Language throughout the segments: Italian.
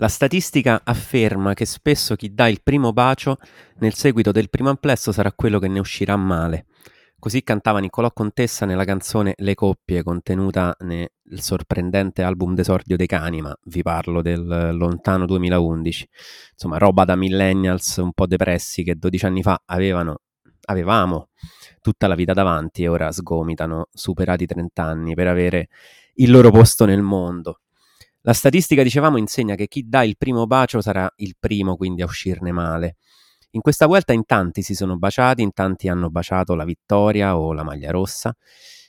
La statistica afferma che spesso chi dà il primo bacio nel seguito del primo amplesso sarà quello che ne uscirà male. Così cantava Niccolò Contessa nella canzone Le coppie, contenuta nel sorprendente album d'esordio dei cani, ma vi parlo del lontano 2011. Insomma, roba da millennials un po' depressi che 12 anni fa avevano, avevamo tutta la vita davanti e ora sgomitano, superati i 30 anni, per avere il loro posto nel mondo. La statistica, dicevamo, insegna che chi dà il primo bacio sarà il primo quindi a uscirne male. In questa volta in tanti si sono baciati, in tanti hanno baciato la vittoria o la maglia rossa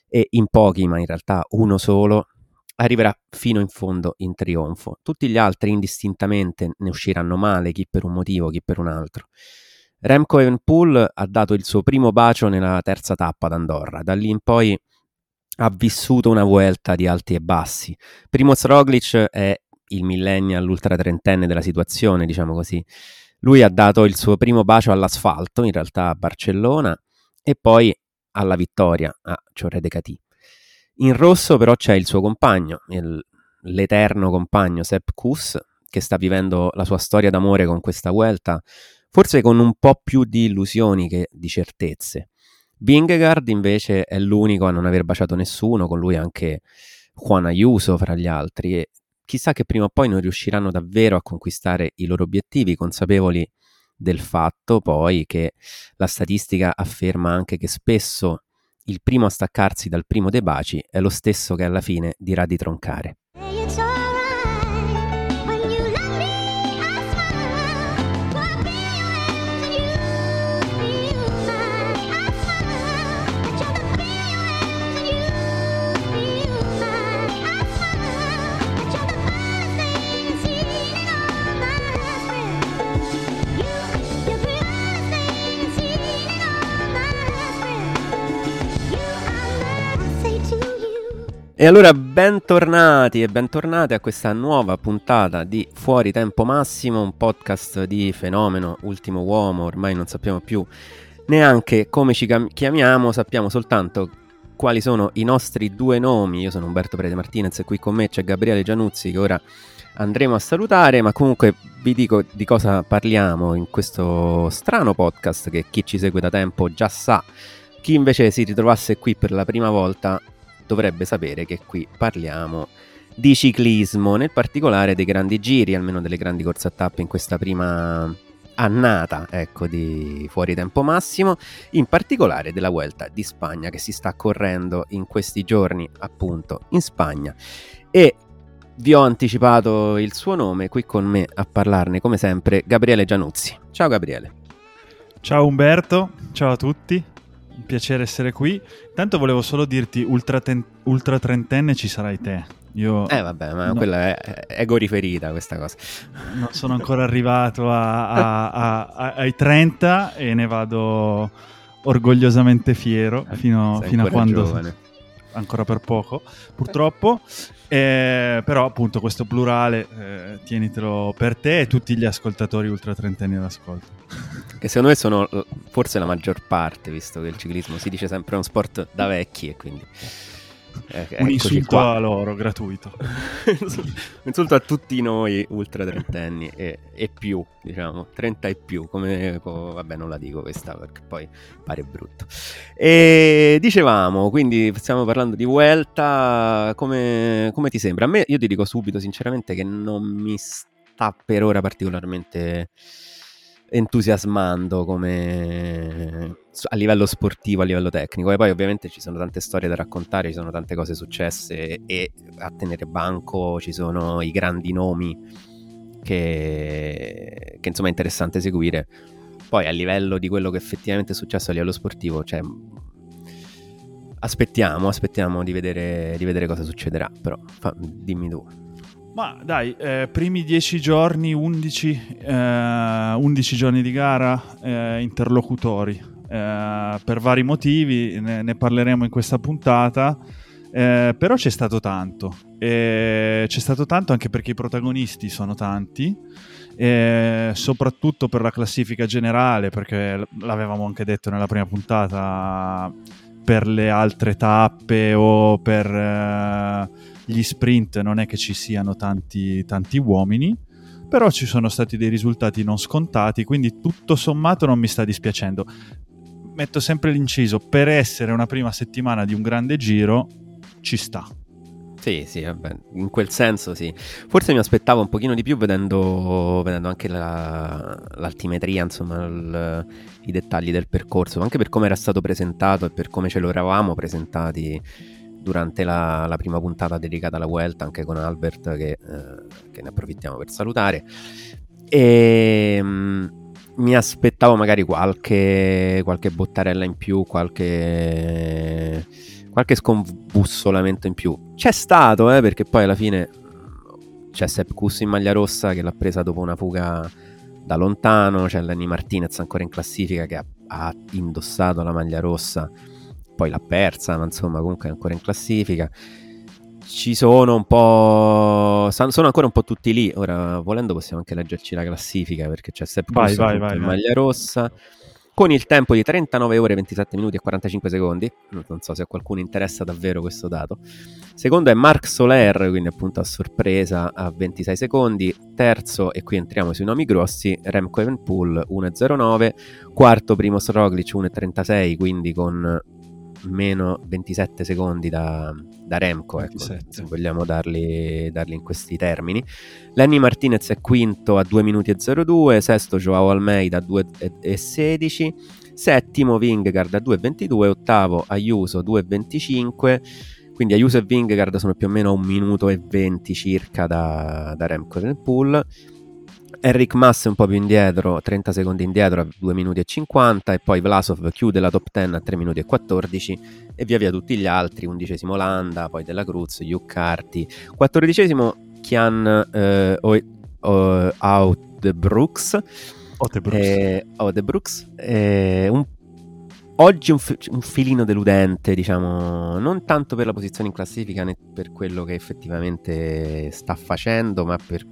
e in pochi, ma in realtà uno solo, arriverà fino in fondo in trionfo. Tutti gli altri indistintamente ne usciranno male, chi per un motivo, chi per un altro. Remco Evenpool ha dato il suo primo bacio nella terza tappa d'Andorra, da lì in poi ha vissuto una vuelta di alti e bassi. Primoz Roglic è il millennial ultra trentenne della situazione, diciamo così. Lui ha dato il suo primo bacio all'asfalto, in realtà a Barcellona, e poi alla vittoria a Ciorre de Catì. In rosso però c'è il suo compagno, il- l'eterno compagno Sepp Kuss, che sta vivendo la sua storia d'amore con questa vuelta, forse con un po' più di illusioni che di certezze. Vingegaard invece è l'unico a non aver baciato nessuno, con lui anche Juan Ayuso fra gli altri e chissà che prima o poi non riusciranno davvero a conquistare i loro obiettivi, consapevoli del fatto poi che la statistica afferma anche che spesso il primo a staccarsi dal primo dei baci è lo stesso che alla fine dirà di troncare. E allora bentornati e bentornate a questa nuova puntata di Fuori Tempo Massimo, un podcast di fenomeno ultimo uomo, ormai non sappiamo più neanche come ci chiamiamo, sappiamo soltanto quali sono i nostri due nomi. Io sono Umberto Prete Martinez e qui con me c'è Gabriele Gianuzzi che ora andremo a salutare, ma comunque vi dico di cosa parliamo in questo strano podcast che chi ci segue da tempo già sa. Chi invece si ritrovasse qui per la prima volta dovrebbe sapere che qui parliamo di ciclismo, nel particolare dei grandi giri, almeno delle grandi corse a tappe in questa prima annata, ecco, di fuori tempo massimo, in particolare della Vuelta di Spagna che si sta correndo in questi giorni, appunto, in Spagna. E vi ho anticipato il suo nome, qui con me a parlarne come sempre Gabriele Gianuzzi. Ciao Gabriele. Ciao Umberto, ciao a tutti, un piacere essere qui. Tanto volevo solo dirti, ultra, ten- ultra trentenne ci sarai te. Io Eh vabbè, ma No. quella è ego riferita questa cosa. non sono ancora arrivato a- a- a- ai 30 e ne vado orgogliosamente fiero fino, Sei fino a quando... giovane. Ancora per poco, purtroppo. Eh, però appunto questo plurale eh, tienitelo per te e tutti gli ascoltatori ultra trentenni all'ascolto. Che secondo me sono forse la maggior parte, visto che il ciclismo si dice sempre uno sport da vecchi e quindi... eh, Un insulto qua. a loro, gratuito. Un insulto a tutti noi ultra trentenni e, e più, diciamo, 30 e più, come co- vabbè non la dico questa perché poi pare brutto. E dicevamo, quindi stiamo parlando di Vuelta, come, come ti sembra? A me, io ti dico subito sinceramente che non mi sta per ora particolarmente entusiasmando come a livello sportivo, a livello tecnico. E poi ovviamente ci sono tante storie da raccontare, ci sono tante cose successe e a tenere banco ci sono i grandi nomi che, che insomma è interessante seguire. Poi a livello di quello che effettivamente è successo a livello sportivo, cioè aspettiamo, aspettiamo di vedere, di vedere cosa succederà, però fa- dimmi tu. Ma dai, eh, primi 10 giorni, 11, eh, 11 giorni di gara, eh, interlocutori. Eh, per vari motivi, ne, ne parleremo in questa puntata. eh, però c'è stato tanto. E c'è stato tanto anche perché i protagonisti sono tanti. soprattutto per la classifica generale, perché l'avevamo anche detto nella prima puntata, per le altre tappe o per eh, gli sprint non è che ci siano tanti, tanti uomini, però ci sono stati dei risultati non scontati, quindi tutto sommato non mi sta dispiacendo. Metto sempre l'inciso, per essere una prima settimana di un grande giro, ci sta. Sì, sì, vabbè, in quel senso sì. Forse mi aspettavo un pochino di più vedendo, vedendo anche la- l'altimetria, insomma, il- i dettagli del percorso, anche per come era stato presentato e per come ce lo eravamo presentati durante la, la prima puntata dedicata alla Vuelta, anche con Albert, che, eh, che ne approfittiamo per salutare. E mm, mi aspettavo magari qualche, qualche bottarella in più, qualche, qualche scombussolamento in più. C'è stato, eh, perché poi alla fine mm, c'è Sepp Kuss in maglia rossa che l'ha presa dopo una fuga da lontano, c'è Lenny Martinez ancora in classifica che ha, ha indossato la maglia rossa, poi l'ha persa, ma insomma comunque è ancora in classifica. Ci sono un po'. Sono ancora un po' tutti lì. Ora, volendo, possiamo anche leggerci la classifica perché c'è Sepp Vai, vai, vai, in maglia rossa. Con il tempo di 39 ore, 27 minuti e 45 secondi. Non non so se a qualcuno interessa davvero questo dato. Secondo è Marc Soler, quindi appunto a sorpresa a 26 secondi. Terzo, e qui entriamo sui nomi grossi, Remco Evenpool 1.09. Quarto, Primo Roglic 1.36, quindi con meno 27 secondi da, da Remco, ecco, 27. se vogliamo darli, darli in questi termini. Lenny Martinez è quinto a 2 minuti e 02, sesto Joao Almeida a 2 e- e 16, settimo Vingegaard a 2,22, ottavo Ayuso 2,25, quindi Ayuso e Vingegaard sono più o meno a 1 minuto e 20 circa da, da Remco nel pool. Enric Mas è un po' più indietro, 30 secondi indietro a 2 minuti e 50 e poi Vlasov chiude la top 10 a 3 minuti e 14 e via via tutti gli altri, undicesimo Landa, poi Della Cruz, Hugh Carty, quattordicesimo Kian eh, O- O- Oudbrooks, Otebrooks. eh, Odebrooks, eh, un- oggi un, fi- un filino deludente, diciamo, non tanto per la posizione in classifica né per quello che effettivamente sta facendo, ma per,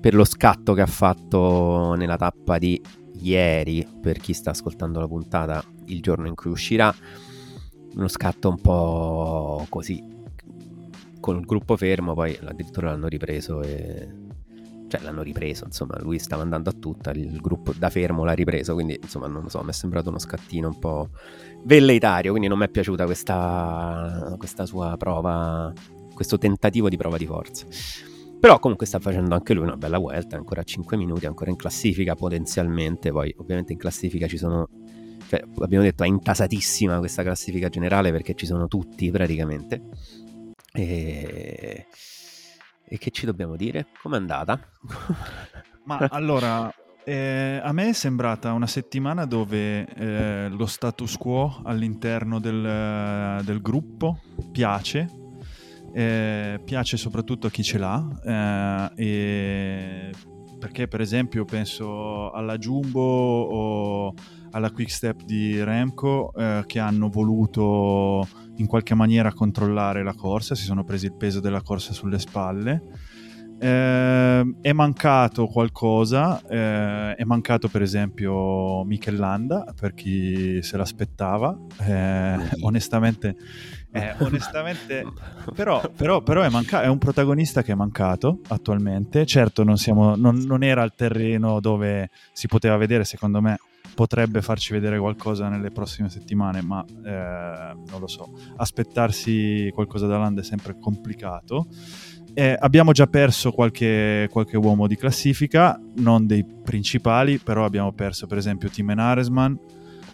per lo scatto che ha fatto nella tappa di ieri, per chi sta ascoltando la puntata il giorno in cui uscirà, uno scatto un po' così, con il gruppo fermo, poi addirittura l'hanno ripreso e cioè l'hanno ripreso, insomma, lui stava andando a tutta, il gruppo da fermo l'ha ripreso, quindi insomma, non lo so, mi è sembrato uno scattino un po' velleitario, quindi non mi è piaciuta questa, questa sua prova, questo tentativo di prova di forza. Però comunque sta facendo anche lui una bella vuelta, ancora a 5 minuti, ancora in classifica potenzialmente, poi ovviamente in classifica ci sono, cioè abbiamo detto è intasatissima questa classifica generale perché ci sono tutti praticamente. E... E che ci dobbiamo dire? Com'è andata? Ma allora, eh, a me è sembrata una settimana dove eh, lo status quo all'interno del, del gruppo piace, eh, piace soprattutto a chi ce l'ha, eh, perché per esempio penso alla Jumbo o alla Quick Step di Remco eh, che hanno voluto in qualche maniera controllare la corsa, si sono presi il peso della corsa sulle spalle. Eh, è mancato qualcosa, eh, è mancato per esempio Michel Landa per chi se l'aspettava. Eh, onestamente, eh, onestamente però, però- però è, manca- è un protagonista che è mancato attualmente. Certo, non, siamo- non- non era il terreno dove si poteva vedere, secondo me potrebbe farci vedere qualcosa nelle prossime settimane, ma eh, non lo so. Aspettarsi qualcosa da Landa è sempre complicato. Eh, abbiamo già perso qualche, qualche uomo di classifica, non dei principali, però abbiamo perso per esempio Tim Aresman,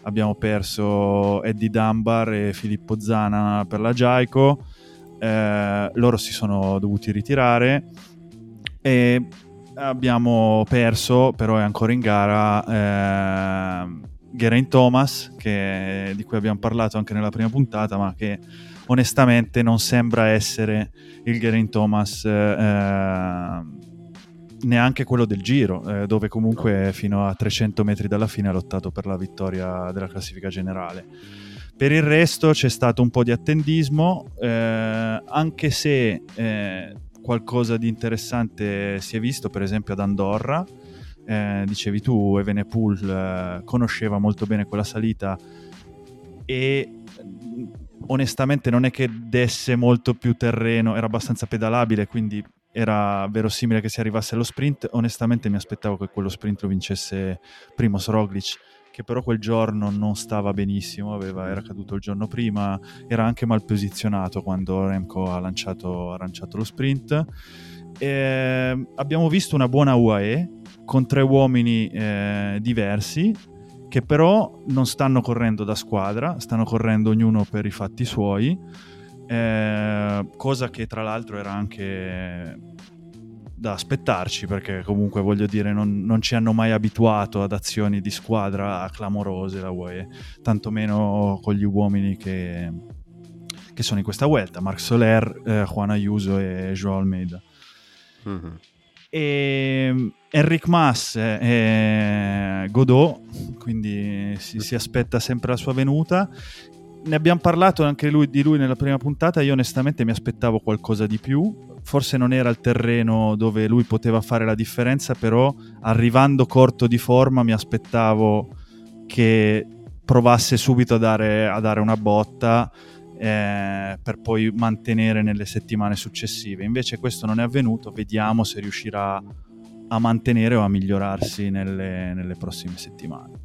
abbiamo perso Eddie Dunbar e Filippo Zana per la Jaico, eh, loro si sono dovuti ritirare. E abbiamo perso, però è ancora in gara, eh, Geraint Thomas, che- di cui abbiamo parlato anche nella prima puntata, ma che onestamente non sembra essere il Geraint Thomas eh, neanche quello del giro, eh, dove comunque fino a 300 metri dalla fine ha lottato per la vittoria della classifica generale. Per il resto c'è stato un po' di attendismo, eh, anche se eh, qualcosa di interessante si è visto, per esempio ad Andorra. Eh, dicevi tu, Evenepoel eh, conosceva molto bene quella salita e mh, onestamente non è che desse molto più terreno, era abbastanza pedalabile, quindi era verosimile che si arrivasse allo sprint. Onestamente mi aspettavo che quello sprint lo vincesse Primoz Roglic, che però quel giorno non stava benissimo, aveva- era caduto il giorno prima, era anche mal posizionato quando Remco ha lanciato, ha lanciato lo sprint. E abbiamo visto una buona UAE con tre uomini eh, diversi che però non stanno correndo da squadra, stanno correndo ognuno per i fatti suoi, eh, cosa che tra l'altro era anche da aspettarci perché comunque voglio dire non, non ci hanno mai abituato ad azioni di squadra clamorose la UE, tantomeno con gli uomini che, che sono in questa vuelta, Marc Soler, eh, Juan Ayuso e Joao Almeida. Mhm. E Enric Mas e Godot, quindi si, si aspetta sempre la sua venuta. Ne abbiamo parlato anche lui, di lui nella prima puntata. Io onestamente mi aspettavo qualcosa di più. Forse non era il terreno dove lui poteva fare la differenza, però arrivando corto di forma mi aspettavo che provasse subito a dare, a dare una botta eh, per poi mantenere nelle settimane successive. Invece questo non è avvenuto, vediamo se riuscirà a mantenere o a migliorarsi nelle, nelle prossime settimane.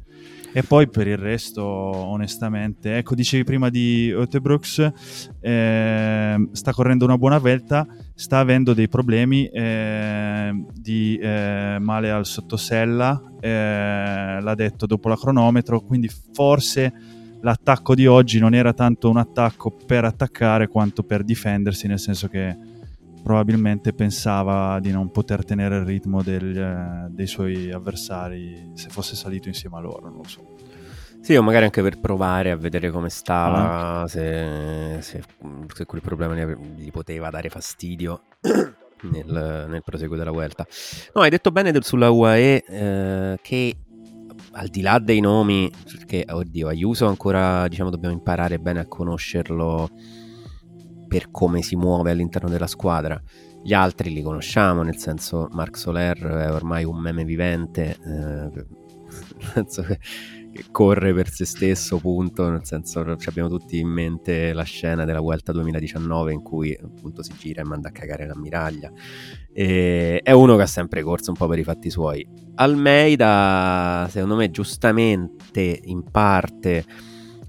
E poi per il resto, onestamente, ecco, dicevi prima di Otebrooks, eh, sta correndo una buona velta, sta avendo dei problemi eh, di eh, male al sottosella, eh, l'ha detto dopo la cronometro, quindi forse l'attacco di oggi non era tanto un attacco per attaccare quanto per difendersi, nel senso che probabilmente pensava di non poter tenere il ritmo del, eh, dei suoi avversari se fosse salito insieme a loro, non lo so. Sì, o magari anche per provare a vedere come stava, se, se, se quel problema gli, poteva dare fastidio nel, nel proseguo della Vuelta. No, hai detto bene sulla UAE eh, che al di là dei nomi, perché oddio, Ayuso ancora diciamo dobbiamo imparare bene a conoscerlo per come si muove all'interno della squadra. Gli altri li conosciamo, nel senso Marc Soler è ormai un meme vivente, eh, senso che, che corre per se stesso, punto, nel senso ci abbiamo tutti in mente la scena della Vuelta 2019 in cui appunto si gira e manda a cagare l'ammiraglia. E è uno che ha sempre corso un po' per i fatti suoi. Almeida, secondo me, giustamente in parte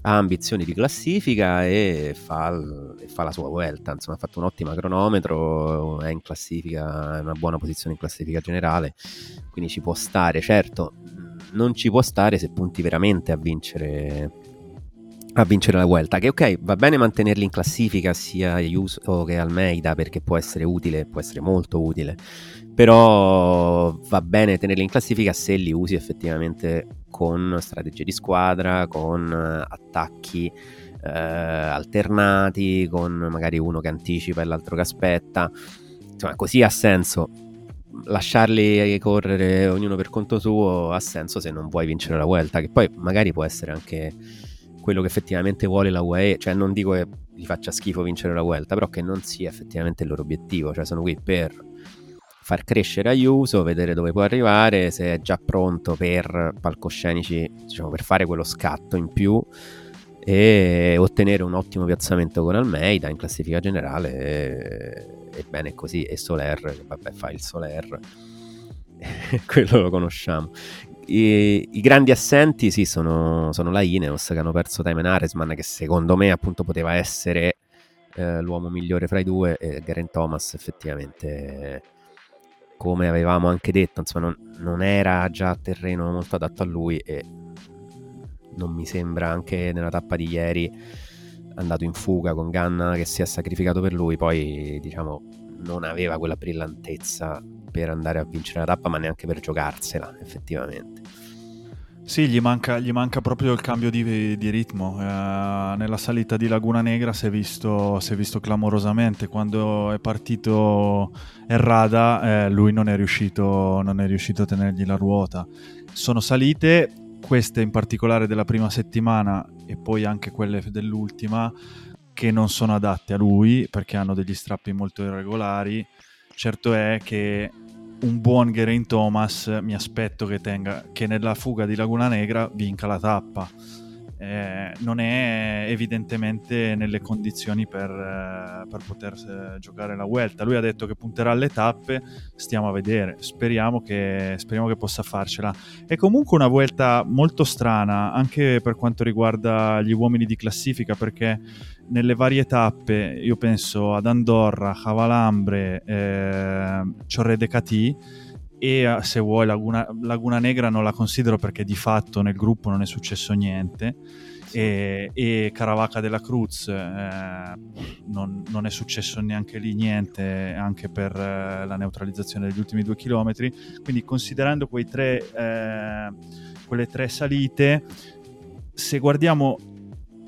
ha ambizioni di classifica e fa, e fa la sua vuelta. Insomma, ha fatto un'ottima cronometro, è in classifica, è una buona posizione in classifica generale, quindi ci può stare. Certo, non ci può stare se punti veramente a vincere. A vincere la Vuelta, che ok, va bene mantenerli in classifica sia Ayuso che Almeida perché può essere utile, può essere molto utile, però va bene tenerli in classifica se li usi effettivamente con strategie di squadra, con eh, attacchi eh, alternati, con magari uno che anticipa e l'altro che aspetta. Insomma, così ha senso. Lasciarli correre ognuno per conto suo ha senso se non vuoi vincere la Vuelta, che poi magari può essere anche quello che effettivamente vuole la UAE, cioè non dico che gli faccia schifo vincere la Vuelta, però che non sia effettivamente il loro obiettivo, cioè sono qui per far crescere Ayuso, vedere dove può arrivare, se è già pronto per palcoscenici, diciamo per fare quello scatto in più e ottenere un ottimo piazzamento con Almeida in classifica generale e, e bene così e Soler, vabbè fa il Soler quello lo conosciamo. I, i grandi assenti sì sono, sono la Ineos che hanno perso Taimen Aresman che secondo me appunto poteva essere eh, l'uomo migliore fra i due e Garen Thomas effettivamente come avevamo anche detto insomma non, non era già terreno molto adatto a lui e non mi sembra anche nella tappa di ieri andato in fuga con Ganna che si è sacrificato per lui poi diciamo non aveva quella brillantezza per andare a vincere la tappa ma neanche per giocarsela effettivamente Sì, gli manca, gli manca proprio il cambio di, di ritmo. Eh, nella salita di Laguna Negra si è visto, si è visto clamorosamente. Quando è partito Errada, eh, lui non è, riuscito, non è riuscito a tenergli la ruota. Sono salite, queste in particolare della prima settimana e poi anche quelle dell'ultima, che non sono adatte a lui perché hanno degli strappi molto irregolari. Certo è che un buon Geraint Thomas mi aspetto che, tenga, che nella fuga di Laguna Negra vinca la tappa. Eh, non è evidentemente nelle condizioni per, eh, per poter eh, giocare la Vuelta. Lui ha detto che punterà alle tappe, stiamo a vedere. Speriamo che, speriamo che possa farcela. È comunque una Vuelta molto strana anche per quanto riguarda gli uomini di classifica perché nelle varie tappe, io penso ad Andorra, Cavalambre, eh, Ciorre de Catì e eh, se vuoi Laguna, Laguna Negra non la considero perché di fatto nel gruppo non è successo niente. E, e Caravaca della Cruz eh, non, non è successo neanche lì niente anche per eh, la neutralizzazione degli ultimi due chilometri. Quindi considerando quei tre, eh, quelle tre salite se guardiamo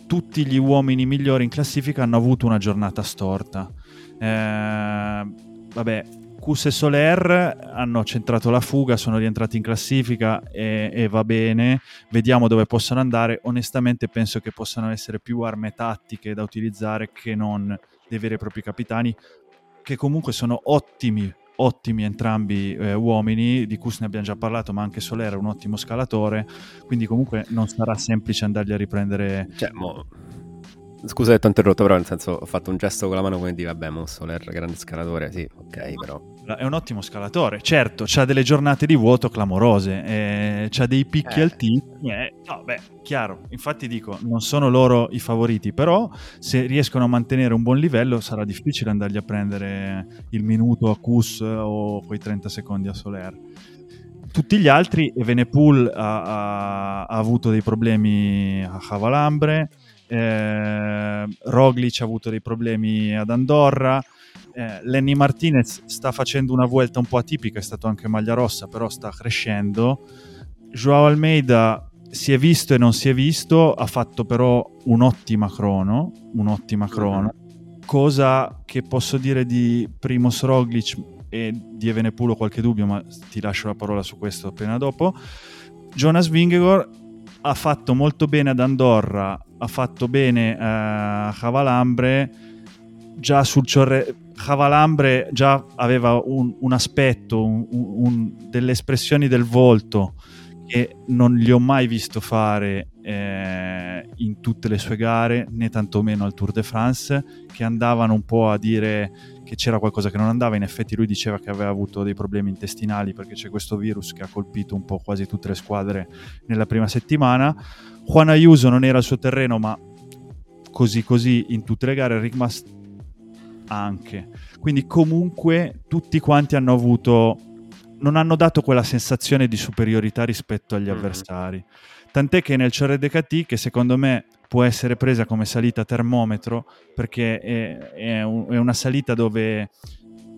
tutti gli uomini migliori in classifica hanno avuto una giornata storta. Eh, vabbè, Cus e Soler hanno centrato la fuga, sono rientrati in classifica e, e, va bene. Vediamo dove possono andare. Onestamente penso che possano essere più arme tattiche da utilizzare che non dei veri e propri capitani, che comunque sono ottimi ottimi entrambi eh, uomini, di Kus ne abbiamo già parlato, ma anche Soler è un ottimo scalatore, quindi comunque non sarà semplice andargli a riprendere... Cioè, mo... Scusa che ti ho interrotto, però nel senso ho fatto un gesto con la mano come di vabbè, mo Soler, grande scalatore, sì, ok, però... È un ottimo scalatore, certo, c'ha delle giornate di vuoto clamorose, eh, c'ha dei picchi Eh. altissimi, eh, no, beh, chiaro, infatti dico, non sono loro i favoriti, però se riescono a mantenere un buon livello sarà difficile andargli a prendere il minuto a Kus o quei 30 secondi a Soler. Tutti gli altri, Evenepoel ha, ha- ha avuto dei problemi a Cavalambre, eh, Roglic ha avuto dei problemi ad Andorra, eh, Lenny Martinez sta facendo una vuelta un po' atipica, è stato anche maglia rossa, però sta crescendo. Joao Almeida si è visto e non si è visto, ha fatto però un'ottima crono, un'ottima crono. Cosa che posso dire di Primoz Roglic e di Evenepoel ho qualche dubbio, ma ti lascio la parola su questo appena dopo. Jonas Vingegaard ha fatto molto bene ad Andorra, ha fatto bene eh, a Cavalambre, già sul Ciorre... Cavalambre già aveva un, un aspetto, un- un- delle espressioni del volto che non gli ho mai visto fare eh, in tutte le sue gare, né tantomeno al Tour de France, che andavano un po' a dire che c'era qualcosa che non andava. In effetti lui diceva che aveva avuto dei problemi intestinali perché c'è questo virus che ha colpito un po' quasi tutte le squadre nella prima settimana. Juan Ayuso non era il suo terreno, ma così così in tutte le gare. Rick Mas anche. Quindi comunque tutti quanti hanno avuto non hanno dato quella sensazione di superiorità rispetto agli Mhm. avversari. Tant'è che nel Catì, che secondo me può essere presa come salita termometro, perché è, è un- è una salita dove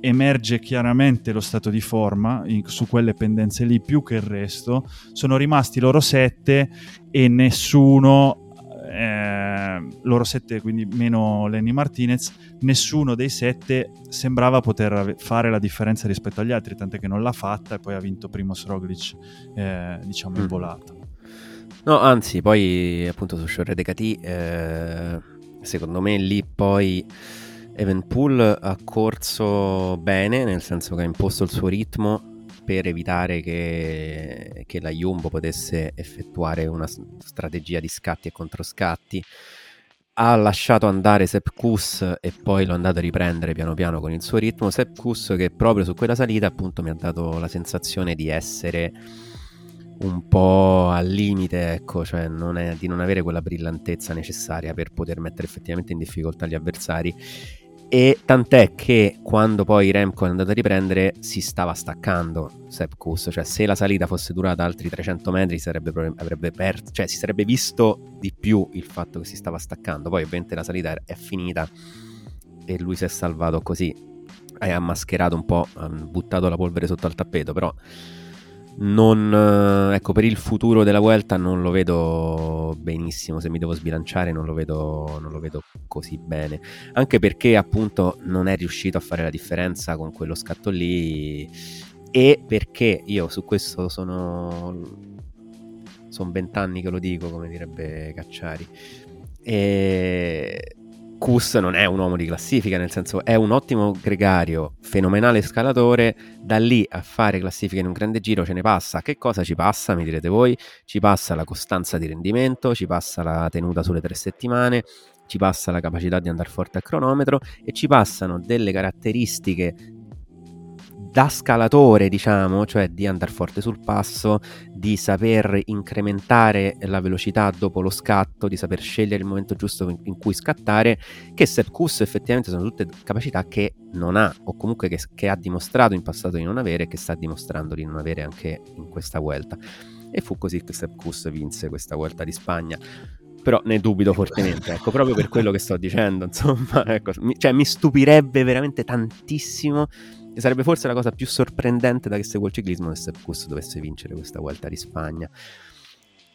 emerge chiaramente lo stato di forma in- su quelle pendenze lì più che il resto, sono rimasti loro sette e nessuno, eh, loro sette quindi meno Lenny Martinez, nessuno dei sette sembrava poter fare la differenza rispetto agli altri, tant'è che non l'ha fatta e poi ha vinto Primoz Roglic, eh, diciamo in Mm. volata. No, anzi, poi appunto su Shore de Catì, eh, secondo me lì poi Evenpool ha corso bene, nel senso che ha imposto il suo ritmo per evitare che, che la Jumbo potesse effettuare una strategia di scatti e controscatti. Ha lasciato andare Sepp Kuss e poi l'ho andato a riprendere piano piano con il suo ritmo. Sepp Kuss che proprio su quella salita appunto mi ha dato la sensazione di essere un po' al limite, ecco, cioè non è, di non avere quella brillantezza necessaria per poter mettere effettivamente in difficoltà gli avversari. E tant'è che quando poi Remco è andato a riprendere si stava staccando Sepp Kuss, cioè se la salita fosse durata altri 300 metri sarebbe, avrebbe perso, cioè si sarebbe visto di più il fatto che si stava staccando, poi ovviamente la salita è- finita e lui si è salvato così, ha mascherato un po', ha buttato la polvere sotto al tappeto, però non, eh, ecco, per il futuro della Vuelta non lo vedo benissimo, se mi devo sbilanciare non lo vedo, non lo vedo così bene, anche perché appunto non è riuscito a fare la differenza con quello scatto lì e perché io su questo sono sono vent'anni che lo dico come direbbe Cacciari. E Kus non è un uomo di classifica, nel senso è un ottimo gregario, fenomenale scalatore, da lì a fare classifica in un grande giro ce ne passa. Che cosa ci passa, mi direte voi? Ci passa la costanza di rendimento, ci passa la tenuta sulle tre settimane, ci passa la capacità di andare forte a cronometro e ci passano delle caratteristiche da scalatore, diciamo, cioè di andare forte sul passo, di saper incrementare la velocità dopo lo scatto, di saper scegliere il momento giusto in, in cui scattare, che Sepp Kuss effettivamente sono tutte capacità che non ha, o comunque che, che ha dimostrato in passato di non avere e che sta dimostrando di non avere anche in questa Vuelta. E fu così che Sepp Kuss vinse questa Vuelta di Spagna però ne dubito fortemente, ecco, proprio per quello che sto dicendo, insomma, ecco, mi, cioè mi stupirebbe veramente tantissimo sarebbe forse la cosa più sorprendente da che seguo il ciclismo se Kuss dovesse vincere questa Vuelta di Spagna.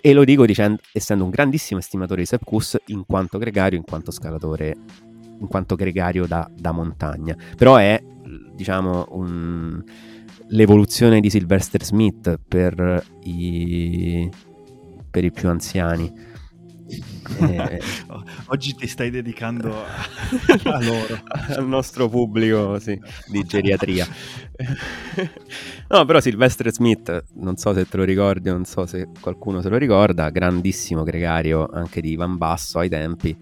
E lo dico dicendo, essendo un grandissimo estimatore di Sepp Kuss in quanto gregario, in quanto scalatore, in quanto gregario da, da montagna. Però è, diciamo, un- l'evoluzione di Sylvester Smith per i, per i più anziani. Eh, Oggi ti stai dedicando a, loro. al nostro pubblico sì, di geriatria. no, però Silvestre Smith, non so se te lo ricordi, non so se qualcuno se lo ricorda, grandissimo gregario anche di Van Basso ai tempi,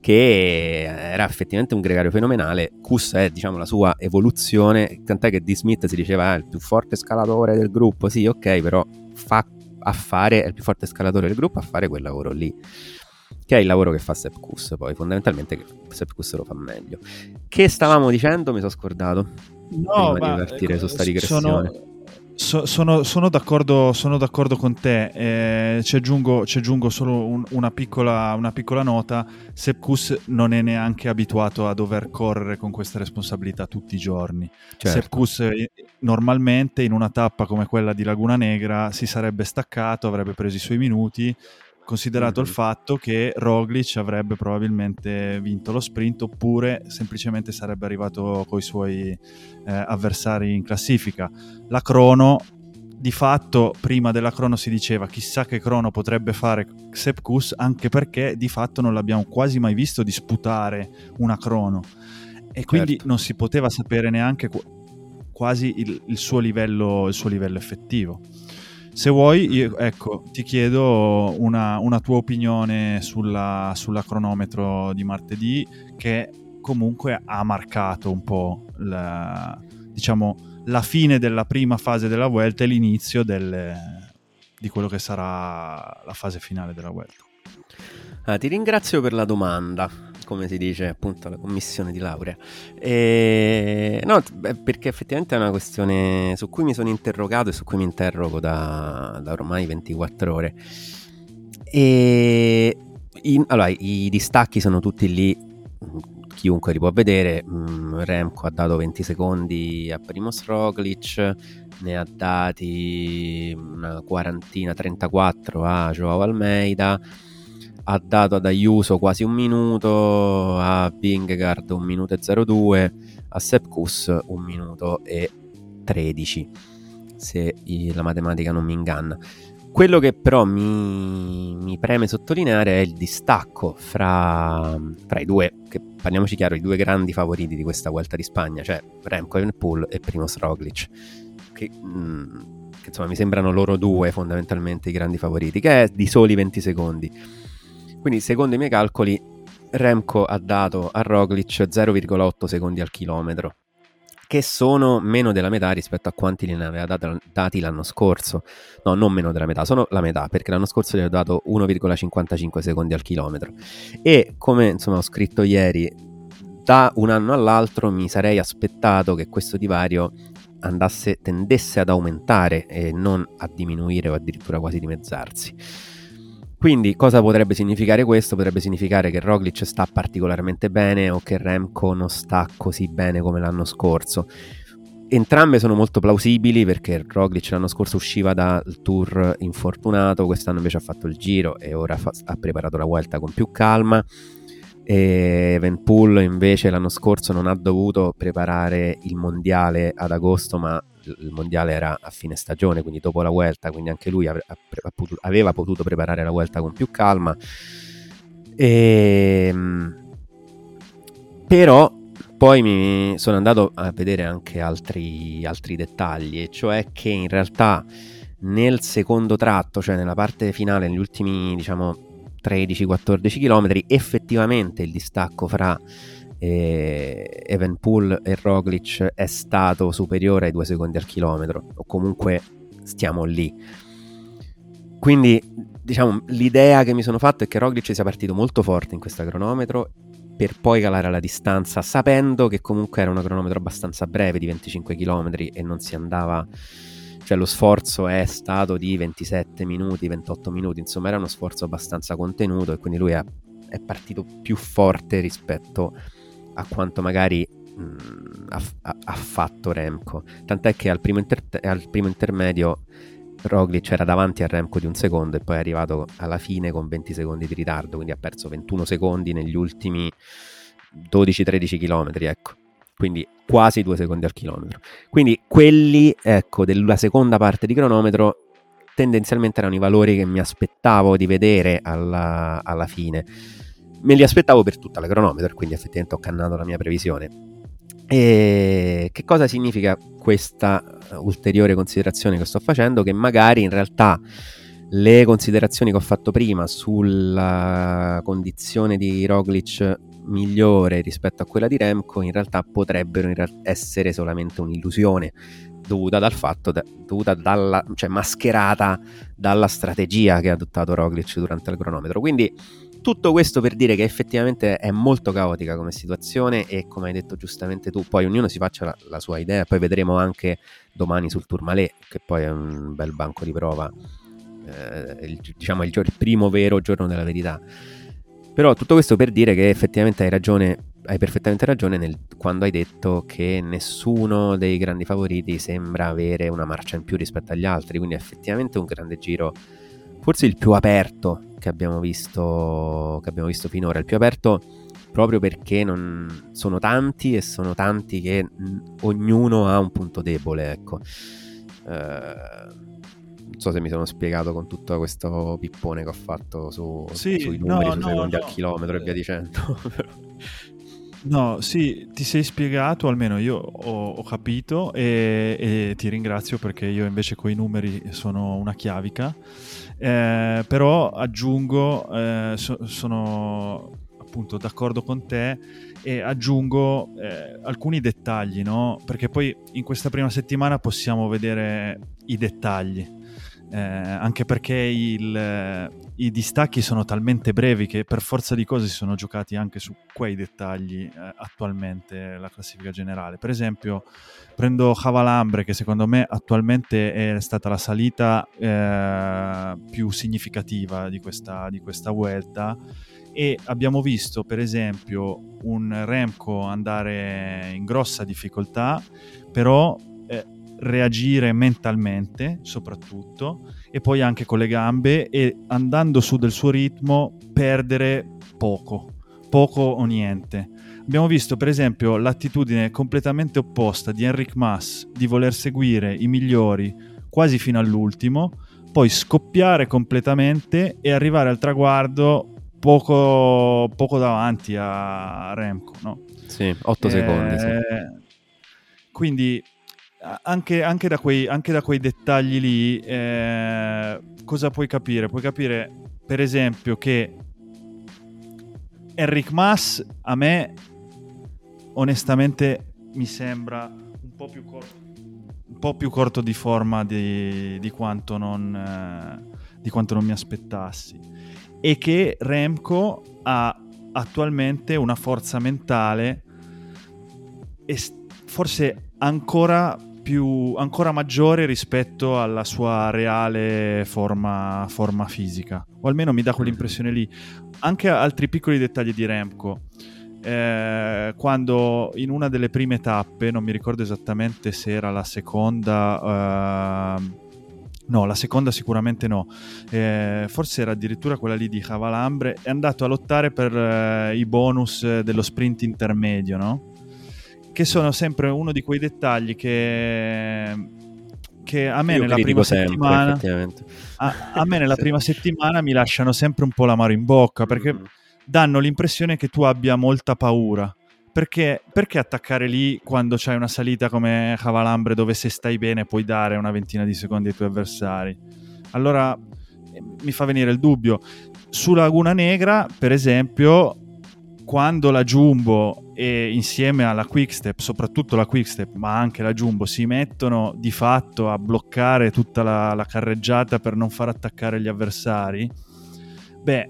che era effettivamente un gregario fenomenale. Kuss è, diciamo, la sua evoluzione, tant'è che di Smith si diceva, ah, il più forte scalatore del gruppo, sì, ok, però fa a fare, è il più forte scalatore del gruppo a fare quel lavoro lì che è il lavoro che fa Sepp Kuss poi fondamentalmente Kuss lo fa meglio che stavamo dicendo mi sono scordato prima di partire ecco, su sta digressione sono, so- sono- sono d'accordo, sono d'accordo con te. Eh, ci, aggiungo, ci aggiungo solo un- una, piccola, una piccola nota. Sepp Kuss non è neanche abituato a dover correre con questa responsabilità tutti i giorni. Certo. Sepp Kuss eh, normalmente in una tappa come quella di Laguna Negra si sarebbe staccato, avrebbe preso i suoi minuti, considerato Mhm. il fatto che Roglic avrebbe probabilmente vinto lo sprint oppure semplicemente sarebbe arrivato con i suoi eh, avversari in classifica. La crono, di fatto, prima della crono si diceva chissà che crono potrebbe fare Sepp Kuss, anche perché di fatto non l'abbiamo quasi mai visto disputare una crono. E quindi Certo. non si poteva sapere neanche qu- quasi il, il suo livello, il suo livello effettivo. Se vuoi, io, ecco, ti chiedo una, una tua opinione sulla, sulla cronometro di martedì, che comunque ha marcato un po' la, diciamo, la fine della prima fase della Vuelta e l'inizio delle- di quello che sarà la fase finale della Vuelta. Ah, ti ringrazio per la domanda, come si dice appunto alla commissione di laurea. E... No, perché effettivamente è una questione su cui mi sono interrogato e su cui mi interrogo da, da ormai 24 ore. E in- allora, i distacchi sono tutti lì, chiunque li può vedere. Mm, Remco ha dato 20 secondi a Primoz Roglic, ne ha dati una quarantina, 34 a Joao Almeida ha dato ad Ayuso quasi un minuto, a Vingegaard un minuto e 02, a Sepp Kuss un minuto e 13, se la matematica non mi inganna. Quello che però mi, mi preme sottolineare è il distacco fra, fra i due, che parliamoci chiaro, i due grandi favoriti di questa Vuelta di Spagna, cioè Remco Evenepoel e Primoz Roglic, che, mm, che insomma mi sembrano loro due fondamentalmente i grandi favoriti, che è di soli 20 secondi. Quindi, secondo i miei calcoli, Remco ha dato a Roglic 0,8 secondi al chilometro. che sono meno della metà rispetto a quanti ne aveva dato- dati l'anno scorso. No, non meno della metà, sono la metà, perché l'anno scorso gli avevo dato 1,55 secondi al chilometro. E come insomma ho scritto ieri, da un anno all'altro mi sarei aspettato che questo divario andasse, tendesse ad aumentare e non a diminuire o addirittura quasi dimezzarsi. Quindi cosa potrebbe significare questo? Potrebbe significare che Roglic sta particolarmente bene o che Remco non sta così bene come l'anno scorso. Entrambe sono molto plausibili perché Roglic l'anno scorso usciva dal tour infortunato, quest'anno invece ha fatto il giro e ora fa- ha preparato la Vuelta con più calma. E Evenpool invece l'anno scorso non ha dovuto preparare il mondiale ad agosto, ma il mondiale era a fine stagione, quindi dopo la Vuelta, quindi anche lui aveva potuto preparare la Vuelta con più calma. E, però poi mi sono andato a vedere anche altri, altri dettagli, e cioè che in realtà nel secondo tratto, cioè nella parte finale, negli ultimi diciamo 13-14 km, effettivamente il distacco fra eh, Evenpool e Roglic è stato superiore ai 2 secondi al chilometro, o comunque stiamo lì. Quindi, diciamo, l'idea che mi sono fatto è che Roglic sia partito molto forte in questa cronometro per poi calare la distanza, sapendo che comunque era una cronometro abbastanza breve di 25 km e non si andava cioè lo sforzo è stato di 27 minuti, 28 minuti, insomma era uno sforzo abbastanza contenuto e quindi lui è, è partito più forte rispetto a quanto magari mh, ha, ha- ha fatto Remco. Tant'è che al primo, inter- al primo intermedio Roglic era davanti a Remco di un secondo e poi è arrivato alla fine con 20 secondi di ritardo, quindi ha perso 21 secondi negli ultimi 12-13 km, ecco. Quindi quasi 2 secondi al chilometro. Quindi quelli, ecco, della seconda parte di cronometro tendenzialmente erano i valori che mi aspettavo di vedere alla, alla fine. Me li aspettavo per tutta la cronometro, quindi effettivamente ho cannato la mia previsione. E che cosa significa questa eh, ulteriore considerazione che sto facendo? Che magari in realtà le considerazioni che ho fatto prima sulla condizione di Roglic migliore rispetto a quella di Remco in realtà potrebbero in real- essere solamente un'illusione dovuta dal fatto da- dovuta dalla cioè mascherata dalla strategia che ha adottato Roglic durante il cronometro quindi tutto questo per dire che effettivamente è molto caotica come situazione e come hai detto giustamente tu, poi ognuno si faccia la, la sua idea, poi vedremo anche domani sul Tourmalet, che poi è un bel banco di prova, eh, il, diciamo il, il primo vero giorno della verità. Però tutto questo per dire che effettivamente hai ragione, hai perfettamente ragione nel- quando hai detto che nessuno dei grandi favoriti sembra avere una marcia in più rispetto agli altri, quindi effettivamente un grande giro, forse il più aperto che abbiamo visto, che abbiamo visto finora, il più aperto proprio perché non, sono tanti e sono tanti che mh, ognuno ha un punto debole, ecco. Eh, non so se mi sono spiegato con tutto questo pippone che ho fatto su, Sì, sui no, numeri, sui no, secondi no. al chilometro e via dicendo. però. No, sì, ti sei spiegato, almeno io ho, ho capito e, e ti ringrazio perché io invece con i numeri sono una chiavica, Eh, però aggiungo, eh, so- sono appunto d'accordo con te e aggiungo eh, alcuni dettagli, no? Perché poi in questa prima settimana possiamo vedere i dettagli. Eh, anche perché il, eh, i distacchi sono talmente brevi che per forza di cose si sono giocati anche su quei dettagli attualmente la classifica generale. Per esempio, prendo Cavalambre, che secondo me attualmente è stata la salita eh, più significativa di questa, di questa Vuelta. E abbiamo visto, per esempio, un Remco andare in grossa difficoltà, però eh, reagire mentalmente soprattutto e poi anche con le gambe e andando su del suo ritmo perdere poco, poco o niente. Abbiamo visto per esempio l'attitudine completamente opposta di Enric Mas di voler seguire i migliori quasi fino all'ultimo, poi scoppiare completamente e arrivare al traguardo poco, poco davanti a Remco. No? sì, 8 secondi. Sì. Eh, Quindi anche, anche da quei, anche da quei dettagli lì, eh, cosa puoi capire? Puoi capire, per esempio, che Enric Mas a me onestamente mi sembra po' più corto, un po' più corto di forma di, di quanto non, eh, di quanto non mi aspettassi. E che Remco ha attualmente una forza mentale est- forse ancora più ancora maggiore rispetto alla sua reale forma, forma fisica. O almeno mi dà quell'impressione lì. Anche altri piccoli dettagli di Remco eh, quando in una delle prime tappe non mi ricordo esattamente se era la seconda ehm, no la seconda sicuramente no eh, forse era addirittura quella lì di Cavalambre è andato a lottare per eh, i bonus eh, dello sprint intermedio no? che sono sempre uno di quei dettagli che, che a me nella effettivamente. a, a me nella prima settimana mi lasciano sempre un po' l'amaro in bocca perché Mm. Danno l'impressione che tu abbia molta paura. Perché, perché attaccare lì quando c'hai una salita come Cavalambre dove se stai bene puoi dare una ventina di secondi ai tuoi avversari? Allora eh, mi fa venire il dubbio. Su Laguna Negra, per esempio, quando la Jumbo e insieme alla Quickstep, soprattutto la Quickstep, ma anche la Jumbo, si mettono di fatto a bloccare tutta la, la carreggiata per non far attaccare gli avversari, beh,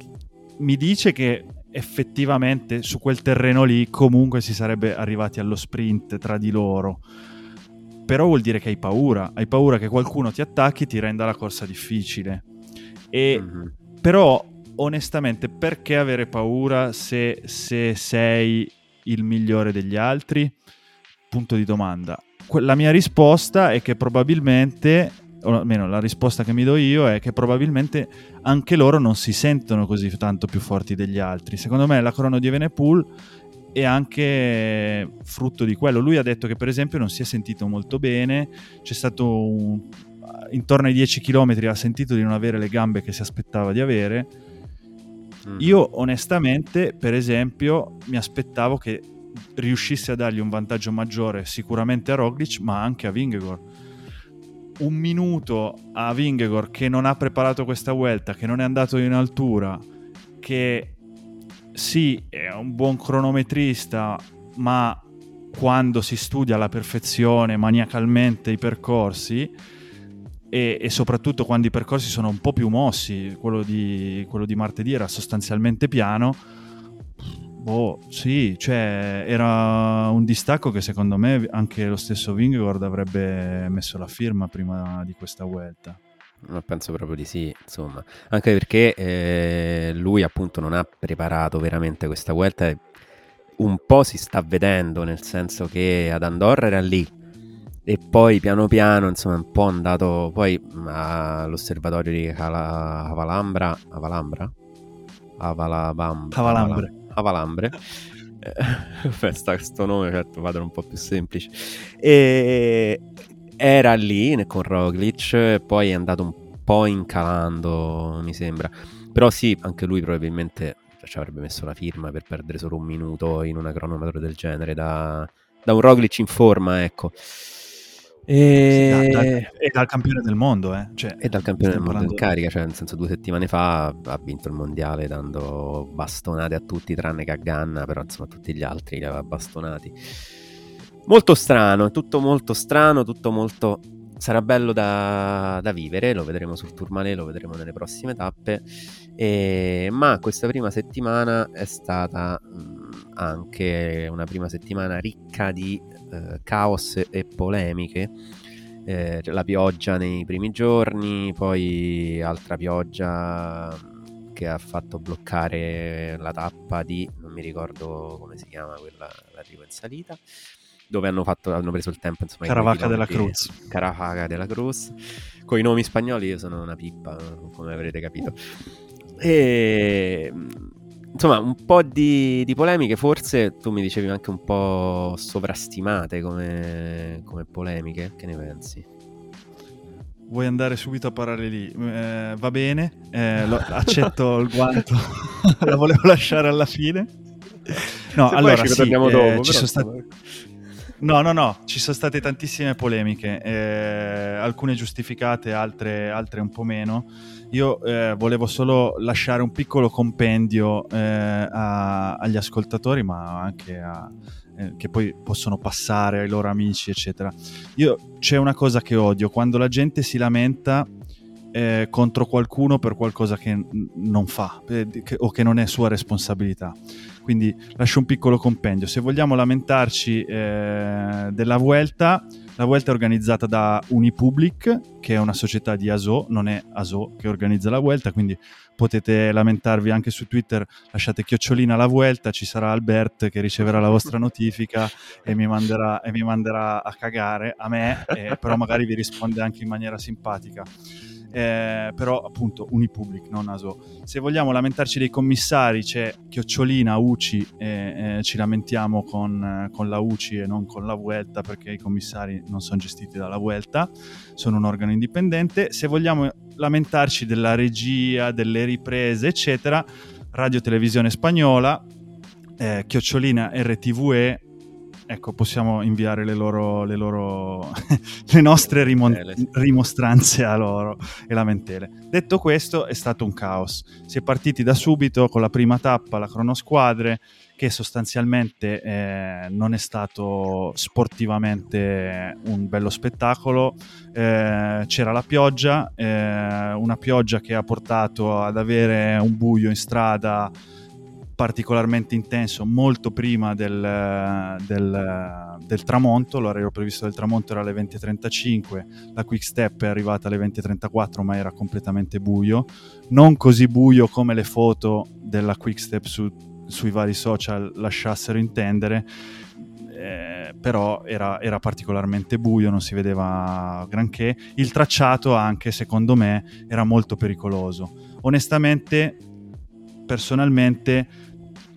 mi dice che effettivamente su quel terreno lì comunque si sarebbe arrivati allo sprint tra di loro. Però vuol dire che hai paura, hai paura che qualcuno ti attacchi e ti renda la corsa difficile. E Mhm. però onestamente perché avere paura se, se sei il migliore degli altri? Punto di domanda. La mia risposta è che probabilmente, o almeno la risposta che mi do io è che probabilmente anche loro non si sentono così tanto più forti degli altri. Secondo me la crono di Evenepoel è anche frutto di quello. Lui ha detto che per esempio non si è sentito molto bene, c'è stato un... intorno ai 10 km ha sentito di non avere le gambe che si aspettava di avere. Mhm. Io onestamente, per esempio, mi aspettavo che riuscisse a dargli un vantaggio maggiore sicuramente a Roglic, ma anche a Vingegaard. Un minuto a Vingegaard che non ha preparato questa vuelta, che non è andato in altura, che sì, è un buon cronometrista, ma quando si studia alla perfezione, maniacalmente i percorsi, e, e soprattutto quando i percorsi sono un po' più mossi, quello di, quello di martedì era sostanzialmente piano, boh, sì, cioè era un distacco che secondo me anche lo stesso Vingegaard avrebbe messo la firma prima di questa vuelta. Ma penso proprio di sì, insomma. Anche perché eh, lui appunto non ha preparato veramente questa vuelta un po' si sta vedendo, nel senso che ad Andorra era lì e poi piano piano, insomma, un po' andato poi all'osservatorio di Cala- Avalambra, Avalambra? Avalabam, Avalambre. Avalambre. Eh, Beh, sta sto nome, certo, vado un po' più semplice. E era lì con Roglic, poi è andato un po' incalando, mi sembra. Però sì, anche lui probabilmente ci avrebbe messo la firma per perdere solo un minuto in una cronometro del genere da, da un Roglic in forma, ecco. E, Sì, da- da- e dal campione del mondo, eh. Cioè, e dal campione del mondo in parlando- carica, cioè nel senso due settimane fa ha vinto il mondiale dando bastonate a tutti tranne che a Ganna, però insomma tutti gli altri li aveva bastonati. Molto strano, tutto molto strano, tutto molto... Sarà bello da, da vivere, lo vedremo sul Tourmalet, lo vedremo nelle prossime tappe, e- ma questa prima settimana è stata mh, anche una prima settimana ricca di eh, caos e polemiche eh, la pioggia nei primi giorni, poi altra pioggia mh, che ha fatto bloccare la tappa di, non mi ricordo come si chiama quella, l'arrivo in salita, dove hanno, fatto, hanno preso il tempo insomma. Caravaca della Cruz. Caravaca della Cruz. Con i nomi spagnoli io sono una pippa, come avrete capito. E mh, insomma, un po' di, di polemiche, forse tu mi dicevi anche un po' sovrastimate come, come polemiche. Che ne pensi? Vuoi andare subito a parare lì? Eh, va bene, eh, lo- accetto il guanto, la volevo lasciare alla fine. No, Se allora ci sì, eh, dopo, ci sono stati... No, no, no, ci sono state tantissime polemiche, eh, alcune giustificate, altre, altre un po' meno. Io eh, volevo solo lasciare un piccolo compendio eh, a- agli ascoltatori, ma anche a- eh, che poi possono passare ai loro amici, eccetera. Io c'è una cosa che odio, quando la gente si lamenta eh, contro qualcuno per qualcosa che n- non fa eh, che- o che non è sua responsabilità. Quindi lascio un piccolo compendio. Se vogliamo lamentarci eh, della Vuelta, la Vuelta è organizzata da Unipublic, che è una società di ASO, non è ASO che organizza la Vuelta, quindi potete lamentarvi anche su Twitter, lasciate chiocciolina la Vuelta, ci sarà Albert che riceverà la vostra notifica e mi manderà, e mi manderà a cagare a me, eh, però magari vi risponde anche in maniera simpatica. Eh, però appunto Unipublic, non ASO. Se vogliamo lamentarci dei commissari c'è Chiocciolina, UCI e eh, ci lamentiamo con, con la UCI e non con la Vuelta perché i commissari non sono gestiti dalla Vuelta, sono un organo indipendente. Se vogliamo lamentarci della regia, delle riprese, eccetera, Radio Televisione Spagnola, eh, Chiocciolina RTVE, ecco, possiamo inviare le loro, le loro le nostre rimon- rimostranze a loro e lamentele. Detto questo, è stato un caos. Si è partiti da subito con la prima tappa, la cronosquadre, che sostanzialmente eh, non è stato sportivamente un bello spettacolo. Eh, c'era la pioggia, eh, una pioggia che ha portato ad avere un buio in strada particolarmente intenso molto prima del, del- del tramonto, l'orario previsto del tramonto era alle 20.35, la quick step è arrivata alle 20.34 ma era completamente buio, non così buio come le foto della quick step su- sui vari social lasciassero intendere, eh, però era, era particolarmente buio, non si vedeva granché. Il tracciato anche, secondo me, era molto pericoloso. Onestamente, personalmente,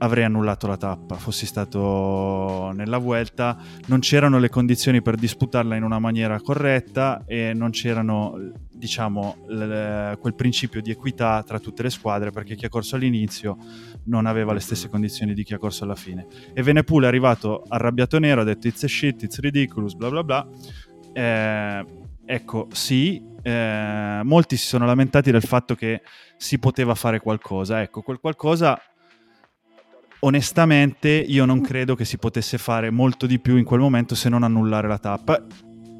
avrei annullato la tappa, fossi stato nella Vuelta, non c'erano le condizioni per disputarla in una maniera corretta e non c'erano, diciamo, l- quel principio di equità tra tutte le squadre perché chi ha corso all'inizio non aveva le stesse condizioni di chi ha corso alla fine. E Venepool è arrivato arrabbiato nero, ha detto it's a shit, it's ridiculous, bla bla bla. Eh, ecco, sì, eh, molti si sono lamentati del fatto che si poteva fare qualcosa. Ecco, quel qualcosa onestamente io non credo che si potesse fare molto di più in quel momento se non annullare la tappa.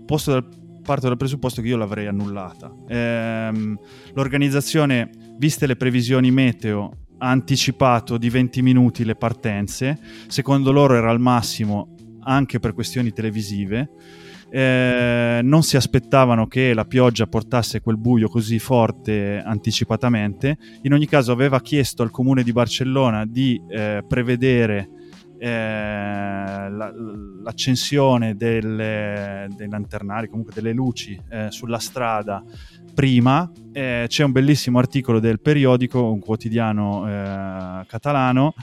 Posto dal- parto dal presupposto che io l'avrei annullata. Ehm, l'organizzazione, viste le previsioni meteo, ha anticipato di 20 minuti le partenze. Secondo loro era al massimo anche per questioni televisive. Eh, non si aspettavano che la pioggia portasse quel buio così forte anticipatamente. In ogni caso, aveva chiesto al comune di Barcellona di eh, prevedere eh, la- l'accensione delle, dei lanternari, comunque delle luci eh, sulla strada prima. Eh, c'è un bellissimo articolo del periodico, un quotidiano eh, catalano,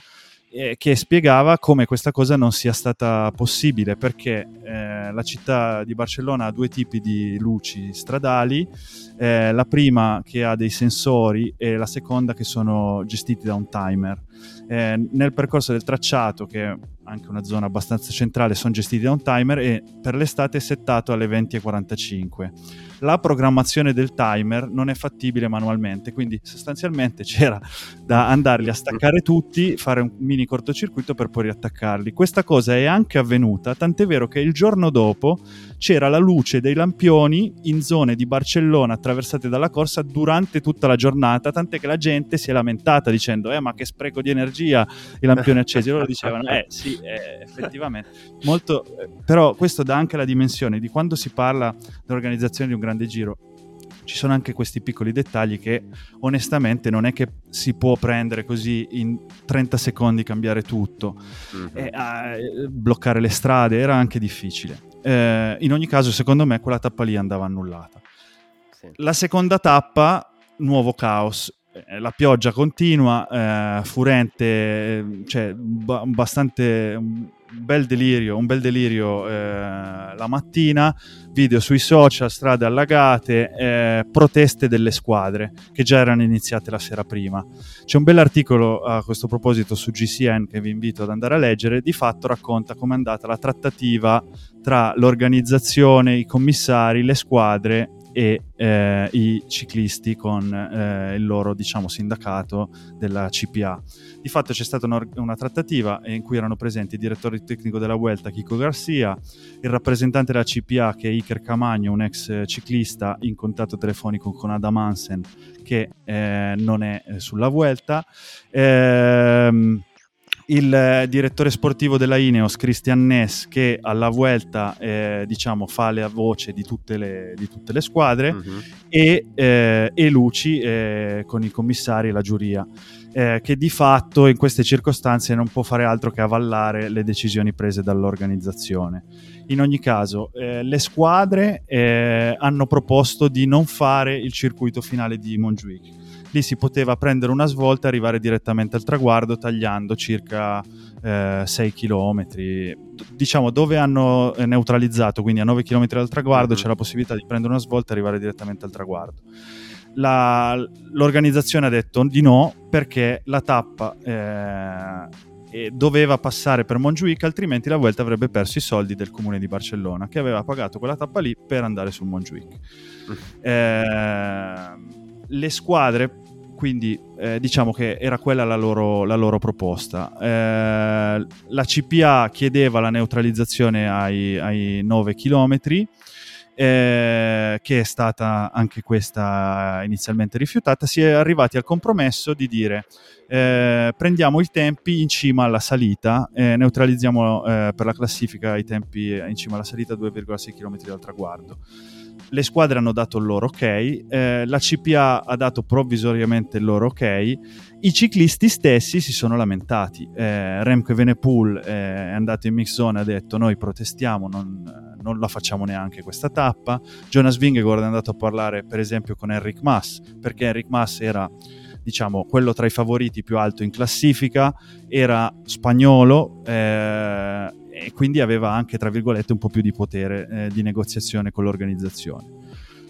eh, che spiegava come questa cosa non sia stata possibile perché eh, la città di Barcellona ha due tipi di luci stradali, eh, la prima che ha dei sensori e la seconda che sono gestiti da un timer. Eh, nel percorso del tracciato, che è anche una zona abbastanza centrale, sono gestiti da un timer e per l'estate è settato alle 20.45. La programmazione del timer non è fattibile manualmente, quindi sostanzialmente c'era da andarli a staccare tutti, fare un mini cortocircuito per poi riattaccarli. Questa cosa è anche avvenuta, tant'è vero che il giorno dopo c'era la luce dei lampioni in zone di Barcellona attraversate dalla corsa durante tutta la giornata, tant'è che la gente si è lamentata dicendo "Eh, ma che spreco di energia, i lampioni accesi". Loro dicevano "Eh, sì, eh, effettivamente". Molto eh, però questo dà anche la dimensione di quando si parla dell'organizzazione di un grande giro. Ci sono anche questi piccoli dettagli che onestamente non è che si può prendere così in 30 secondi cambiare tutto. Mhm. e, eh, bloccare le strade era anche difficile. Eh, in ogni caso secondo me quella tappa lì andava annullata. Sì. la seconda tappa nuovo caos. Eh, la pioggia continua eh, furente cioè ba- bastante un bel delirio un bel delirio eh, la mattina video sui social, strade allagate, eh, proteste delle squadre che già erano iniziate la sera prima. C'è un bell'articolo a questo proposito su GCN che vi invito ad andare a leggere, di fatto racconta com'è andata la trattativa tra l'organizzazione, i commissari, le squadre e eh, i ciclisti con eh, il loro diciamo sindacato della CPA. Di fatto c'è stata una, una trattativa in cui erano presenti il direttore tecnico della Vuelta Chico Garcia, il rappresentante della CPA che è Iker Camagno, un ex ciclista in contatto telefonico con Adam Hansen che eh, non è eh, sulla Vuelta. Ehm, il eh, direttore sportivo della Ineos, Christian Ness, che alla Vuelta eh, diciamo, fa la voce di tutte le, di tutte le squadre, Mhm. e, eh, e Luci eh, con i commissari e la giuria, eh, che di fatto in queste circostanze non può fare altro che avallare le decisioni prese dall'organizzazione. In ogni caso, eh, le squadre hanno proposto di non fare il circuito finale di Montjuic. Lì si poteva prendere una svolta e arrivare direttamente al traguardo tagliando circa eh, 6 km. Diciamo dove hanno eh, neutralizzato, quindi a 9 km dal traguardo, Mhm. c'è la possibilità di prendere una svolta e arrivare direttamente al traguardo. La- l'organizzazione ha detto di no perché la tappa eh, doveva passare per Montjuic, altrimenti la Vuelta avrebbe perso i soldi del comune di Barcellona che aveva pagato quella tappa lì per andare su Montjuic. Eh, le squadre, quindi eh, diciamo che era quella la loro, la loro proposta. Eh, la CPA chiedeva la neutralizzazione ai, ai 9 km, eh, che è stata anche questa inizialmente rifiutata. Si è arrivati al compromesso di dire eh, prendiamo i tempi in cima alla salita, eh, neutralizziamo eh, per la classifica i tempi in cima alla salita 2,6 km dal traguardo le squadre hanno dato il loro ok, eh, la CPA ha dato provvisoriamente il loro ok, i ciclisti stessi si sono lamentati. Eh, Remco Evenepoel eh, è andato in mix zone e ha detto noi protestiamo, non, non la facciamo neanche questa tappa. Jonas Vingegaard è andato a parlare per esempio con Enric Mas, perché Enric Mas era diciamo quello tra i favoriti più alto in classifica, era spagnolo eh, e quindi aveva anche tra virgolette un po' più di potere eh, di negoziazione con l'organizzazione.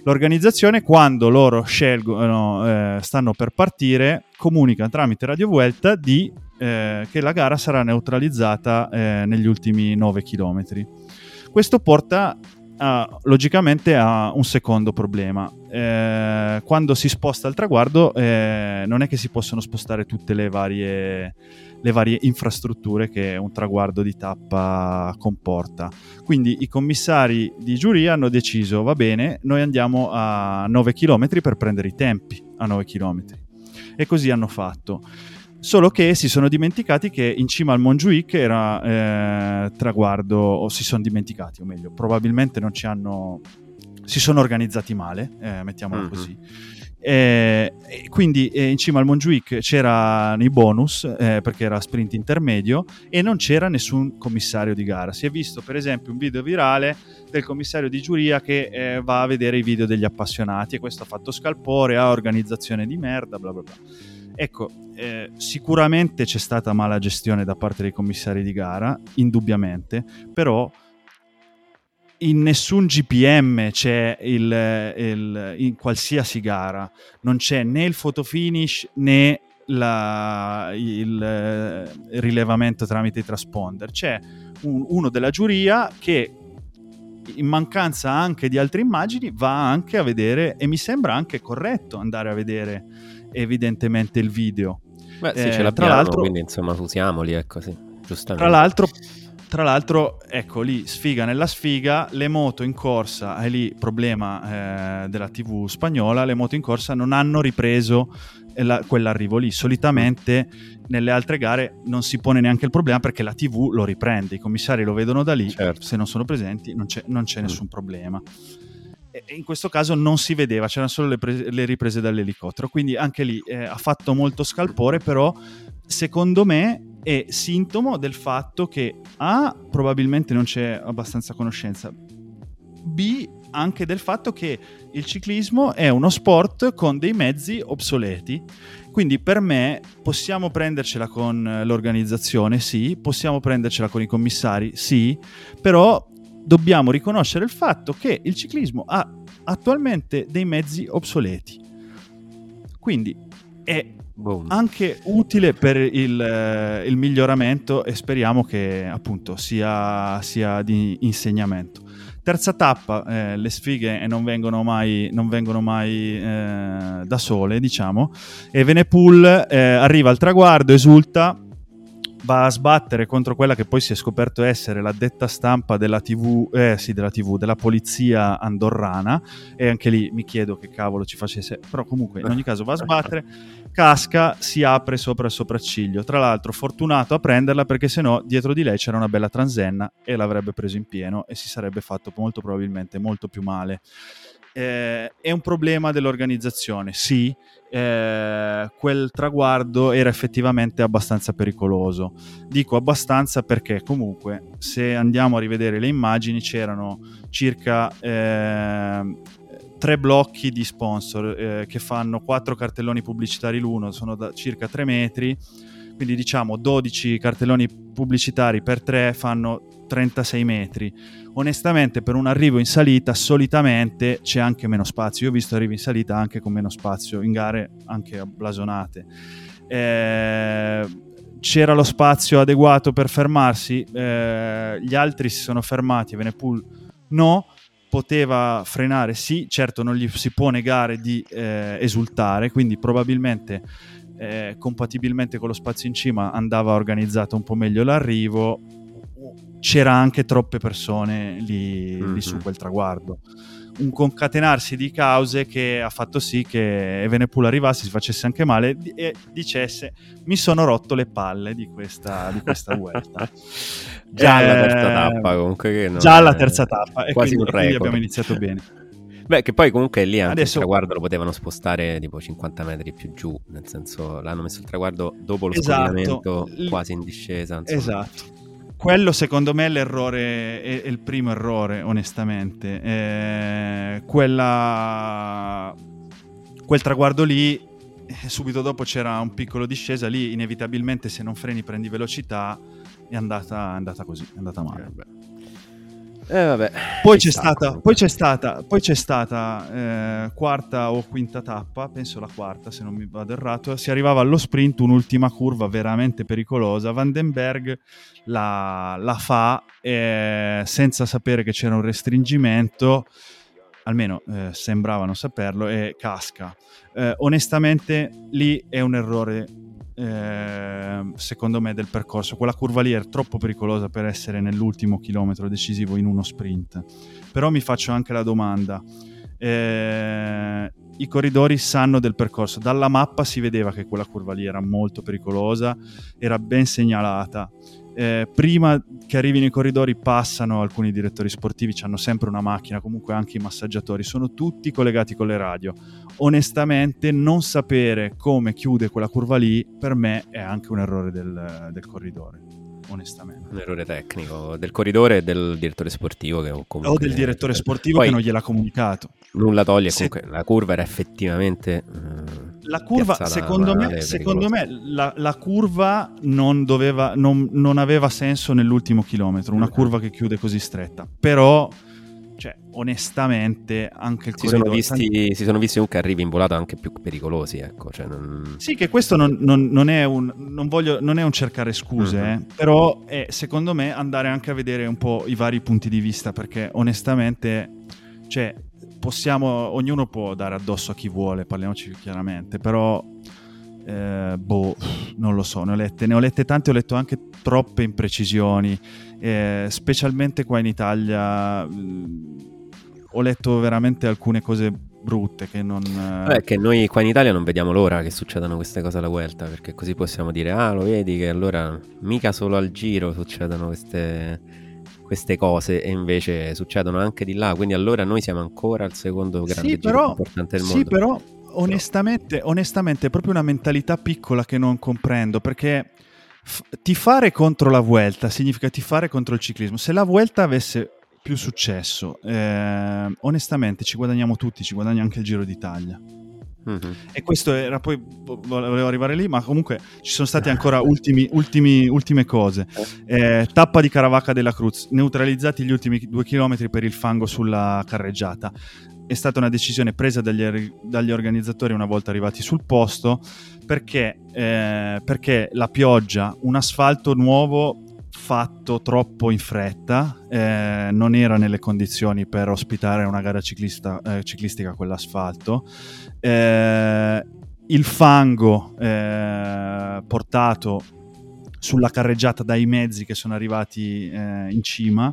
L'organizzazione quando loro scelgono, eh, stanno per partire, comunica tramite Radio Vuelta di, eh, che la gara sarà neutralizzata eh, negli ultimi 9 km. Questo porta a- logicamente a un secondo problema. Eh, quando si sposta il traguardo eh, non è che si possono spostare tutte le varie, le varie infrastrutture che un traguardo di tappa comporta. Quindi i commissari di giuria hanno deciso, va bene, noi andiamo a 9 km per prendere i tempi a 9 km. E così hanno fatto. Solo che si sono dimenticati che in cima al Montjuic era eh, traguardo, o si sono dimenticati, o meglio, probabilmente non ci hanno. Si sono organizzati male, eh, mettiamola Mhm. così. Eh, quindi eh, in cima al Montjuic c'erano i bonus eh, perché era sprint intermedio e non c'era nessun commissario di gara. Si è visto per esempio un video virale del commissario di giuria che eh, va a vedere i video degli appassionati e questo ha fatto scalpore, ha organizzazione di merda, bla bla bla. Ecco, eh, sicuramente c'è stata mala gestione da parte dei commissari di gara, indubbiamente, però in nessun GPM c'è il, il- in qualsiasi gara, non c'è né il photo finish né la- il eh, rilevamento tramite i transponder, c'è un- uno della giuria che in mancanza anche di altre immagini va anche a vedere e mi sembra anche corretto andare a vedere evidentemente il video. Beh, sì, Eh, ce tra l'abbiamo, l'altro- quindi insomma usiamoli, ecco, sì, giustamente. Tra l'altro, tra l'altro, ecco lì, sfiga nella sfiga, le moto in corsa, è lì problema eh, della TV spagnola, le moto in corsa non hanno ripreso eh, la- quell'arrivo lì. Solitamente nelle altre gare non si pone neanche il problema perché la TV lo riprende, i commissari lo vedono da lì, Certo. se non sono presenti non c'è, non c'è Mm. nessun problema. E- e in questo caso non si vedeva, c'erano solo le, pre- le riprese dall'elicottero, quindi anche lì eh, ha fatto molto scalpore, però secondo me è sintomo del fatto che A, probabilmente non c'è abbastanza conoscenza, B, anche del fatto che il ciclismo è uno sport con dei mezzi obsoleti. Quindi per me possiamo prendercela con l'organizzazione, sì, possiamo prendercela con i commissari, sì, però dobbiamo riconoscere il fatto che il ciclismo ha attualmente dei mezzi obsoleti. Quindi è Boom. anche utile per il, eh, il miglioramento e speriamo che appunto sia, sia di insegnamento. Terza tappa, eh, le sfighe non vengono mai, non vengono mai eh, da sole, diciamo, e Venepool eh, arriva al traguardo, esulta, va a sbattere contro quella che poi si è scoperto essere la detta stampa della TV, eh, sì, della TV, della polizia andorrana, e anche lì mi chiedo che cavolo ci facesse, però comunque in ogni caso va a sbattere, casca, si apre sopra il sopracciglio, tra l'altro fortunato a prenderla perché sennò dietro di lei c'era una bella transenna e l'avrebbe preso in pieno e si sarebbe fatto molto probabilmente molto più male. Eh, è un problema dell'organizzazione, sì, eh, quel traguardo era effettivamente abbastanza pericoloso. Dico abbastanza perché comunque se andiamo a rivedere le immagini c'erano circa eh, tre blocchi di sponsor eh, che fanno quattro cartelloni pubblicitari l'uno, sono da circa 3 metri, quindi diciamo 12 cartelloni pubblicitari per 3 fanno 36 metri. Onestamente per un arrivo in salita solitamente c'è anche meno spazio, io ho visto arrivi in salita anche con meno spazio, in gare anche blasonate. Eh, c'era lo spazio adeguato per fermarsi, eh, gli altri si sono fermati, Venepool no, poteva frenare sì, certo non gli si può negare di eh, esultare, quindi probabilmente eh, compatibilmente con lo spazio in cima andava organizzato un po' meglio l'arrivo, c'era anche troppe persone lì, lì su Mhm. quel traguardo. Un concatenarsi di cause che ha fatto sì che Evenepoel arrivasse, si facesse anche male e dicesse mi sono rotto le palle di questa, di questa vuelta. Già alla terza Eh, tappa comunque. Che non Già alla terza tappa e quasi quindi, un quindi record. abbiamo iniziato bene. Beh, che poi comunque lì anche Adesso- il traguardo lo potevano spostare tipo 50 metri più giù, nel senso l'hanno messo il traguardo dopo lo Esatto. L- quasi in discesa. insomma. Esatto. Quello secondo me è l'errore, è, è il primo errore, onestamente. Eh, quella, quel traguardo lì, eh, subito dopo c'era un piccolo discesa, lì inevitabilmente se non freni prendi velocità, è andata, è andata così, è andata male. Eh. Eh, vabbè. Poi c'è, sta, stata, poi c'è stata, poi c'è stata eh, quarta o quinta tappa, penso la quarta se non mi vado errato, si arrivava allo sprint, un'ultima curva veramente pericolosa, Vandenberg la, la fa eh, senza sapere che c'era un restringimento, almeno eh, sembrava non saperlo, e casca. Eh, onestamente lì è un errore eh, secondo me del percorso. Quella curva lì è troppo pericolosa per essere nell'ultimo chilometro decisivo in uno sprint. Però mi faccio anche la domanda. Eh, i corridori sanno del percorso. Dalla mappa si vedeva che quella curva lì era molto pericolosa era ben segnalata eh, prima che arrivino i corridori passano alcuni direttori sportivi, hanno sempre una macchina, comunque anche i massaggiatori, sono tutti collegati con le radio. Onestamente non sapere come chiude quella curva lì per me è anche un errore del, del corridore, onestamente. Un errore tecnico del corridore e del direttore sportivo che comunque O del direttore sportivo Poi che non gliel'ha comunicato. nulla toglie Se- comunque la curva era effettivamente eh, La curva, secondo me, secondo me la, la curva non, doveva, non, non aveva senso nell'ultimo chilometro, una Mhm. curva che chiude così stretta. Però, cioè, onestamente, anche il si sono, visti, si sono visti comunque arrivi in volata anche più pericolosi ecco cioè non... Sì, che questo non, non- non è un, non voglio, non è un cercare scuse, Mhm. eh, però è secondo me andare anche a vedere un po' i vari punti di vista, perché onestamente, cioè, possiamo, ognuno può dare addosso a chi vuole, parliamoci chiaramente, però, eh, boh, non lo so, ne ho, lette, ne ho lette tante, ho letto anche troppe imprecisioni, eh, specialmente qua in Italia. mh, Ho letto veramente alcune cose brutte che non... eh, Vabbè, che noi qua in Italia non vediamo l'ora che succedano queste cose alla Vuelta, perché così possiamo dire, ah, lo vedi che allora mica solo al giro succedono queste, queste cose e invece succedono anche di là, quindi allora noi siamo ancora al secondo grande Sì, giro però, importante del sì, mondo. però onestamente, onestamente è proprio una mentalità piccola che non comprendo perché f- tifare contro la Vuelta significa tifare contro il ciclismo. Se la Vuelta avesse più successo, eh, onestamente ci guadagniamo tutti, ci guadagna anche il Giro d'Italia. Mhm. E questo era poi, vo- volevo arrivare lì, ma comunque ci sono stati ancora ultimi, ultimi- ultime cose. Eh, tappa di Caravaca della Cruz, neutralizzati gli ultimi due chilometri per il fango sulla carreggiata. È stata una decisione presa dagli, dagli organizzatori una volta arrivati sul posto perché, eh, perché la pioggia, un asfalto nuovo fatto troppo in fretta, eh, non era nelle condizioni per ospitare una gara ciclista- eh, ciclistica quell'asfalto. Eh, il fango eh, portato sulla carreggiata dai mezzi che sono arrivati eh, in cima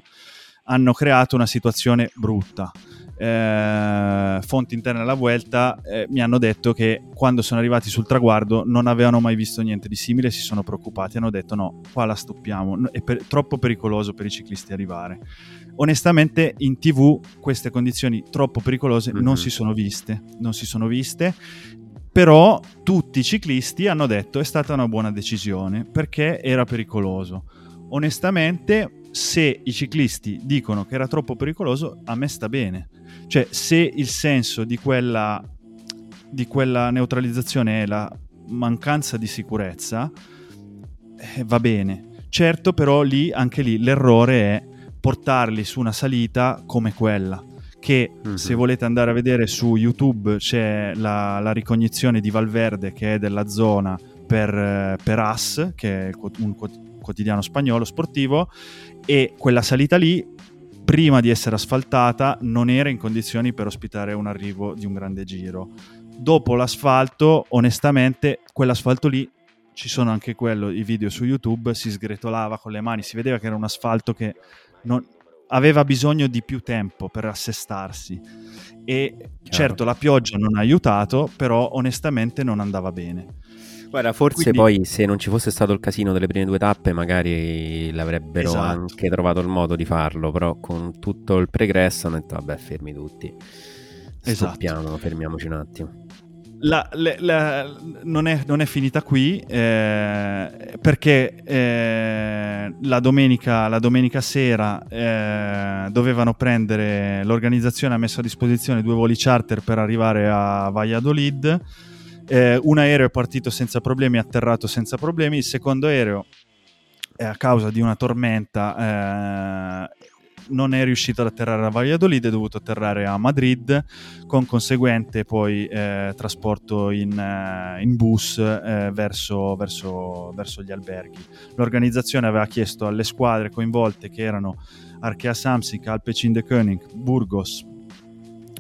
hanno creato una situazione brutta. Eh, fonti interne alla Vuelta eh, mi hanno detto che quando sono arrivati sul traguardo non avevano mai visto niente di simile, si sono preoccupati, hanno detto no, qua la stoppiamo, è per- troppo pericoloso per i ciclisti arrivare. Onestamente in tv queste condizioni troppo pericolose Mhm. non si sono viste, non si sono viste, però tutti i ciclisti hanno detto è stata una buona decisione perché era pericoloso. Onestamente, se i ciclisti dicono che era troppo pericoloso, a me sta bene. Cioè, se il senso di quella, di quella neutralizzazione è la mancanza di sicurezza, eh, va bene. Certo, però lì, anche lì, l'errore è portarli su una salita come quella che Mhm. se volete andare a vedere su YouTube c'è la, la ricognizione di Valverde che è della zona per, eh, per AS, che è un quot- quotidiano spagnolo sportivo, e quella salita lì, prima di essere asfaltata, non era in condizioni per ospitare un arrivo di un grande giro. Dopo l'asfalto, onestamente, quell'asfalto lì, ci sono anche quello, i video su YouTube, si sgretolava con le mani, si vedeva che era un asfalto che non- aveva bisogno di più tempo per assestarsi. E certo la pioggia non ha aiutato, però onestamente non andava bene. Guarda, forse Quindi- poi se non ci fosse stato il casino delle prime due tappe, magari l'avrebbero Esatto. anche trovato il modo di farlo. Però con tutto il pregresso hanno detto: vabbè, fermi tutti. Esatto. Stoppiamo, fermiamoci un attimo. La- le- la- non, è, non è finita qui eh, perché eh, la, domenica, la domenica sera eh, dovevano prendere l'organizzazione ha messo a disposizione due voli charter per arrivare a Valladolid Eh, un aereo è partito senza problemi, atterrato senza problemi il secondo aereo a causa di una tormenta eh, non è riuscito ad atterrare a Valladolid, è dovuto atterrare a Madrid con conseguente poi eh, trasporto in, eh, in bus eh, verso, verso- verso gli alberghi. L'organizzazione aveva chiesto alle squadre coinvolte che erano Arkea Samsic, Alpecin de Koenig, Burgos,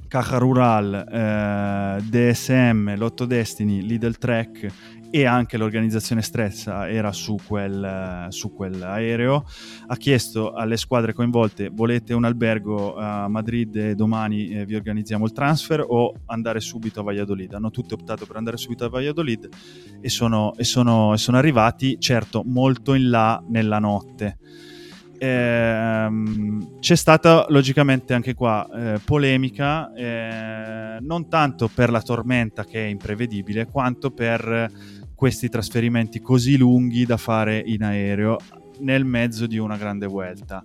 Caja Rural, eh, DSM, Lotto Destiny, Lidl Trek e anche l'organizzazione stessa era su quel, eh, su quell'aereo. Ha chiesto alle squadre coinvolte: volete un albergo a Madrid e domani eh, vi organizziamo il transfer o andare subito a Valladolid? Hanno tutti optato per andare subito a Valladolid e sono, e sono- e sono arrivati, certo, molto in là nella notte. Ehm, c'è stata logicamente anche qua eh, polemica, eh, non tanto per la tormenta che è imprevedibile, quanto per questi trasferimenti così lunghi da fare in aereo nel mezzo di una grande vuelta.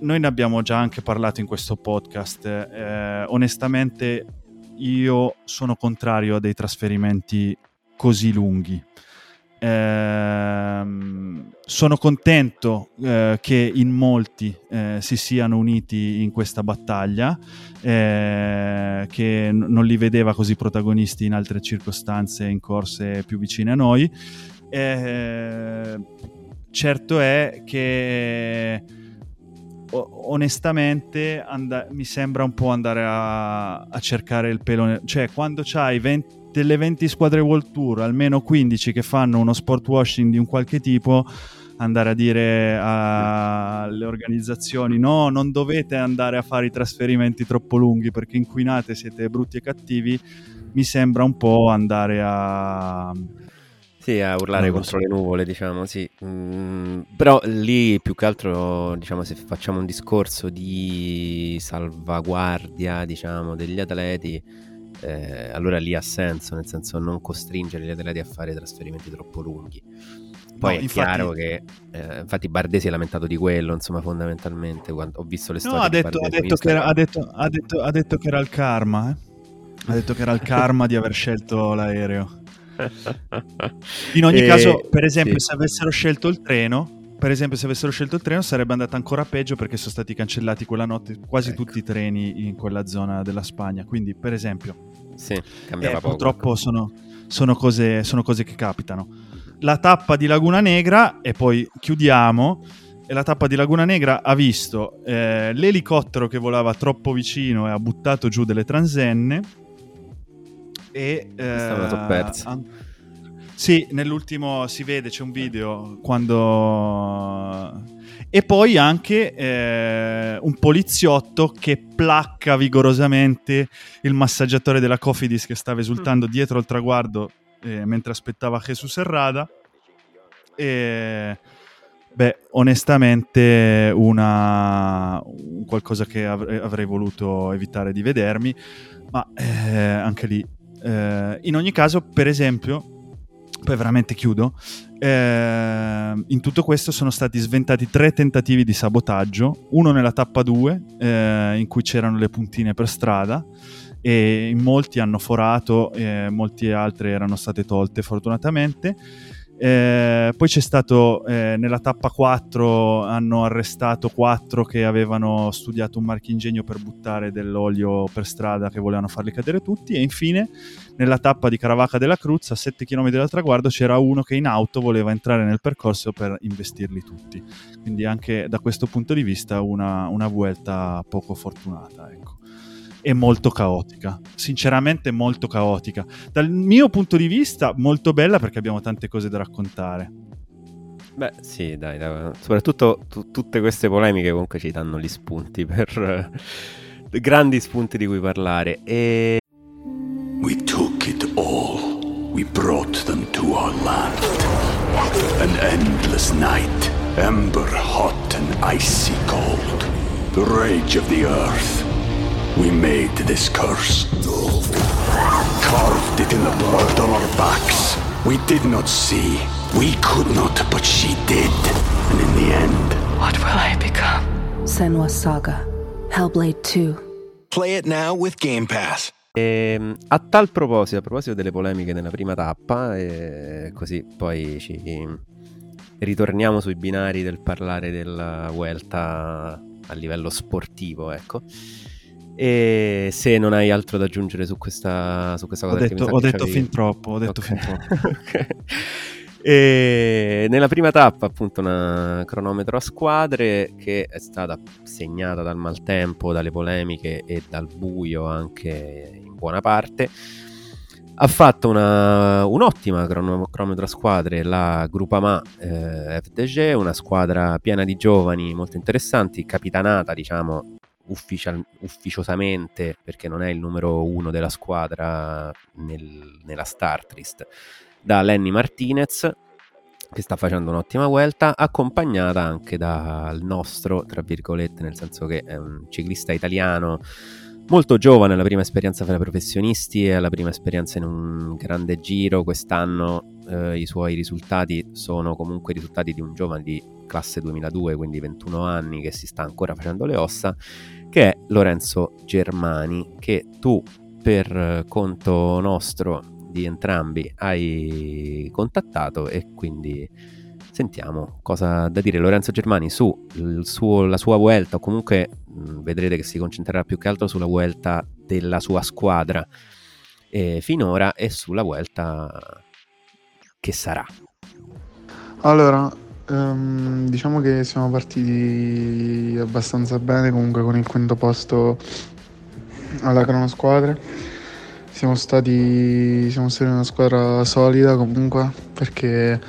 Noi ne abbiamo già anche parlato in questo podcast. eh, onestamente, io sono contrario a dei trasferimenti così lunghi. Ehm, sono contento eh, che in molti eh, si siano uniti in questa battaglia, eh, che n- non li vedeva così protagonisti in altre circostanze, in corse più vicine a noi. Eh, certo è che onestamente and- mi sembra un po' andare a, a cercare il pelo, nel- cioè quando c'hai 20 delle 20 squadre World Tour, almeno 15 che fanno uno sport washing di un qualche tipo, andare a dire alle organizzazioni no, non dovete andare a fare i trasferimenti troppo lunghi perché inquinate, siete brutti e cattivi, mi sembra un po' andare a... Sì, a urlare lo contro so. le nuvole, diciamo, sì. Mm, però lì più che altro, diciamo, se facciamo un discorso di salvaguardia, diciamo, degli atleti, eh, allora lì ha senso, nel senso non costringere gli atleti a fare trasferimenti troppo lunghi. Poi No, è infatti- chiaro che, eh, infatti Bardet si è lamentato di quello, insomma, fondamentalmente, quando ho visto le No, storie ha di detto, ha, detto che era, ha, detto, ha, detto, ha detto che era il karma, eh. Ha detto che era il karma di aver scelto l'aereo. In ogni E- caso, per esempio, sì. se avessero scelto il treno, per esempio, se avessero scelto il treno sarebbe andata ancora peggio perché sono stati cancellati quella notte quasi Ecco. tutti i treni in quella zona della Spagna. Quindi, per esempio, Sì, eh, purtroppo sono, sono cose, sono cose che capitano. La tappa di Laguna Negra, e poi chiudiamo, e la tappa di Laguna Negra ha visto eh, l'elicottero che volava troppo vicino e ha buttato giù delle transenne e eh, an- sì, nell'ultimo si vede, c'è un video quando... E poi anche eh, un poliziotto che placca vigorosamente il massaggiatore della Cofidis che stava esultando dietro il traguardo eh, mentre aspettava Jesus Herrada. E... Beh, onestamente una... un qualcosa che avre- avrei voluto evitare di vedermi, ma eh, anche lì. eh, in ogni caso, per esempio, poi veramente chiudo, eh, in tutto questo sono stati sventati tre tentativi di sabotaggio, uno nella tappa 2 eh, in cui c'erano le puntine per strada e molti hanno forato, e molte altre erano state tolte fortunatamente. Eh, poi c'è stato eh, nella tappa 4 hanno arrestato quattro che avevano studiato un marchingegno per buttare dell'olio per strada che volevano farli cadere tutti. E infine nella tappa di Caravaca della Cruz a 7 km dal traguardo c'era uno che in auto voleva entrare nel percorso per investirli tutti. Quindi anche da questo punto di vista una, una vuelta poco fortunata ecco e molto caotica sinceramente molto caotica dal mio punto di vista molto bella perché abbiamo tante cose da raccontare Beh, sì, dai, dai, soprattutto tu- tutte queste polemiche comunque ci danno gli spunti per eh, grandi spunti di cui parlare. E We took it all. We brought them to our land. An endless night, ember hot and icy cold. The rage of the earth. We made this curse. Carved it in the blood on our backs. We did not see. We could not, but she did. And in the end, What will I become? Senwa Saga. Hellblade 2. Play it now with Game Pass. Ehm, a tal proposito, a proposito delle polemiche nella prima tappa, eh, così poi ci ritorniamo sui binari del parlare della Vuelta a livello sportivo, ecco. E se non hai altro da aggiungere su questa, su questa ho cosa, perché detto, ho detto fin troppo ho detto Ok. fin troppo. E nella prima tappa, appunto, una cronometro a squadre che è stata segnata dal maltempo, dalle polemiche e dal buio anche in buona parte. Ha fatto una, un'ottima crono- cronometro a squadre la Groupama eh, FDG, una squadra piena di giovani molto interessanti, capitanata, diciamo, ufficial- ufficiosamente, perché non è il numero uno della squadra nel- nella start list, da Lenny Martinez che sta facendo un'ottima vuelta accompagnata anche dal nostro tra virgolette nel senso che è un ciclista italiano molto giovane alla prima esperienza fra professionisti e alla prima esperienza in un grande giro quest'anno eh, i suoi risultati sono comunque risultati di un giovane di classe 2002 quindi 21 anni che si sta ancora facendo le ossa che è Lorenzo Germani che tu per conto nostro di entrambi hai contattato e quindi sentiamo cosa da dire. Lorenzo Germani su il suo- la sua vuelta o comunque mh, vedrete che si concentrerà più che altro sulla vuelta della sua squadra eh, finora e sulla vuelta che sarà. Allora, ehm, diciamo che siamo partiti abbastanza bene comunque con il quinto posto alla cronosquadre. Siamo stati, siamo stati una squadra solida comunque perché eh,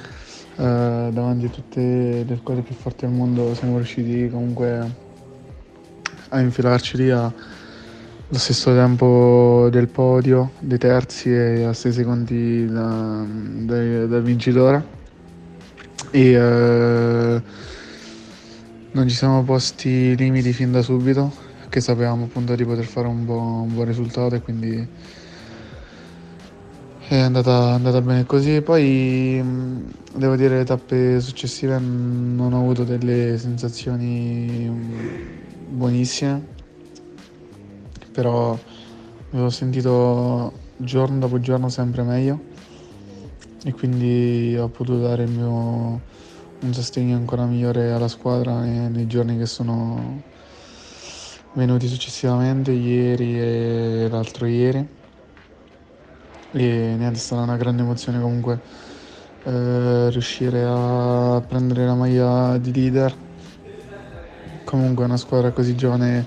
davanti a tutte le squadre più forti al mondo siamo riusciti comunque a infilarci lì allo stesso tempo del podio, dei terzi e a 6 secondi da- dal dal vincitore. E eh, non ci siamo posti limiti fin da subito che sapevamo appunto di poter fare un, buon- un buon risultato e quindi è andata, andata bene così. Poi devo dire le tappe successive non ho avuto delle sensazioni buonissime però mi ho sentito giorno dopo giorno sempre meglio e quindi ho potuto dare il mio un sostegno ancora migliore alla squadra nei, nei giorni che sono venuti successivamente, ieri e l'altro ieri. E niente, è stata una grande emozione comunque eh, riuscire a prendere la maglia di leader comunque una squadra così giovane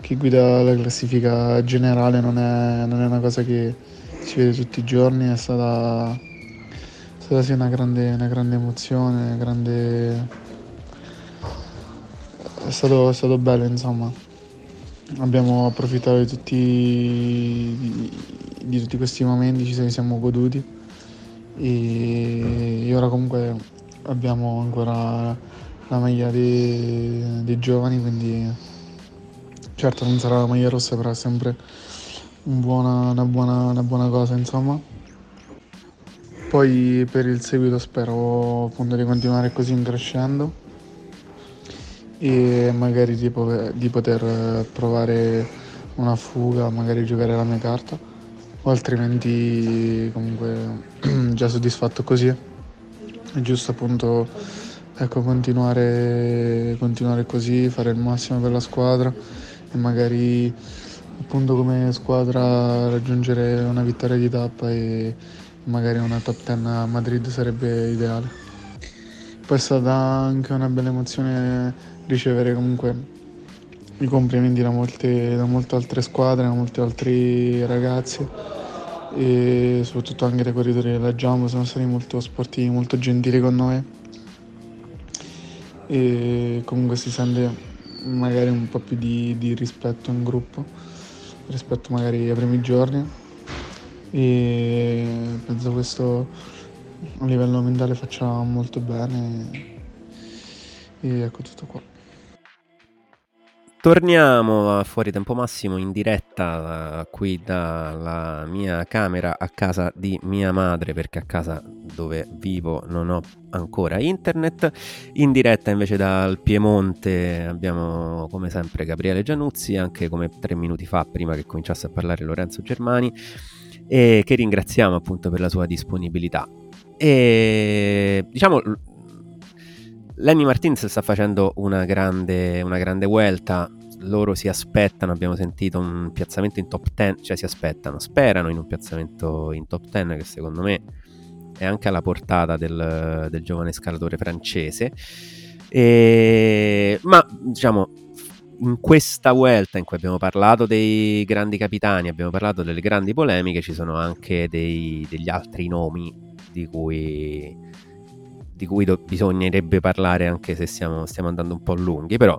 che guida la classifica generale non è, non è una cosa che si vede tutti i giorni, è stata, è stata sì una grande, una grande emozione, una grande... È stato, è stato bello insomma. Abbiamo approfittato di tutti, di, di tutti questi momenti, ci siamo goduti e, e ora comunque abbiamo ancora la maglia dei, dei giovani, quindi certo non sarà la maglia rossa, però è sempre un buona- una, buona, una buona cosa, insomma. Poi per il seguito spero appunto di continuare così in crescendo e magari di, po- di poter provare una fuga, magari giocare la mia carta o altrimenti comunque già soddisfatto così. È giusto appunto ecco, continuare, continuare così, fare il massimo per la squadra e magari appunto come squadra raggiungere una vittoria di tappa e magari una top 10 a Madrid sarebbe ideale. Poi è stata anche una bella emozione ricevere comunque i complimenti da molte, da molte altre squadre, da molti altri ragazzi e soprattutto anche dai corridori della Jumbo sono stati molto sportivi, molto gentili con noi e comunque si sente magari un po' più di, di rispetto in gruppo rispetto magari ai primi giorni e penso questo a livello mentale faccia molto bene e ecco tutto qua. Torniamo a Fuori Tempo Massimo in diretta eh, qui dalla mia camera a casa di mia madre perché a casa dove vivo non ho ancora internet. In diretta invece dal Piemonte abbiamo come sempre Gabriele Giannuzzi, anche come tre minuti fa prima che cominciasse a parlare Lorenzo Germani e che ringraziamo appunto per la sua disponibilità. E diciamo Lenny Martinez sta facendo una grande, una grande vuelta. Loro si aspettano, abbiamo sentito un piazzamento in top 10, cioè si aspettano, sperano in un piazzamento in top 10 che secondo me è anche alla portata del, del giovane scalatore francese. E, ma diciamo, in questa vuelta in cui abbiamo parlato dei grandi capitani, abbiamo parlato delle grandi polemiche, ci sono anche dei, degli altri nomi di cui di cui do- bisognerebbe parlare anche se siamo, stiamo andando un po' lunghi, però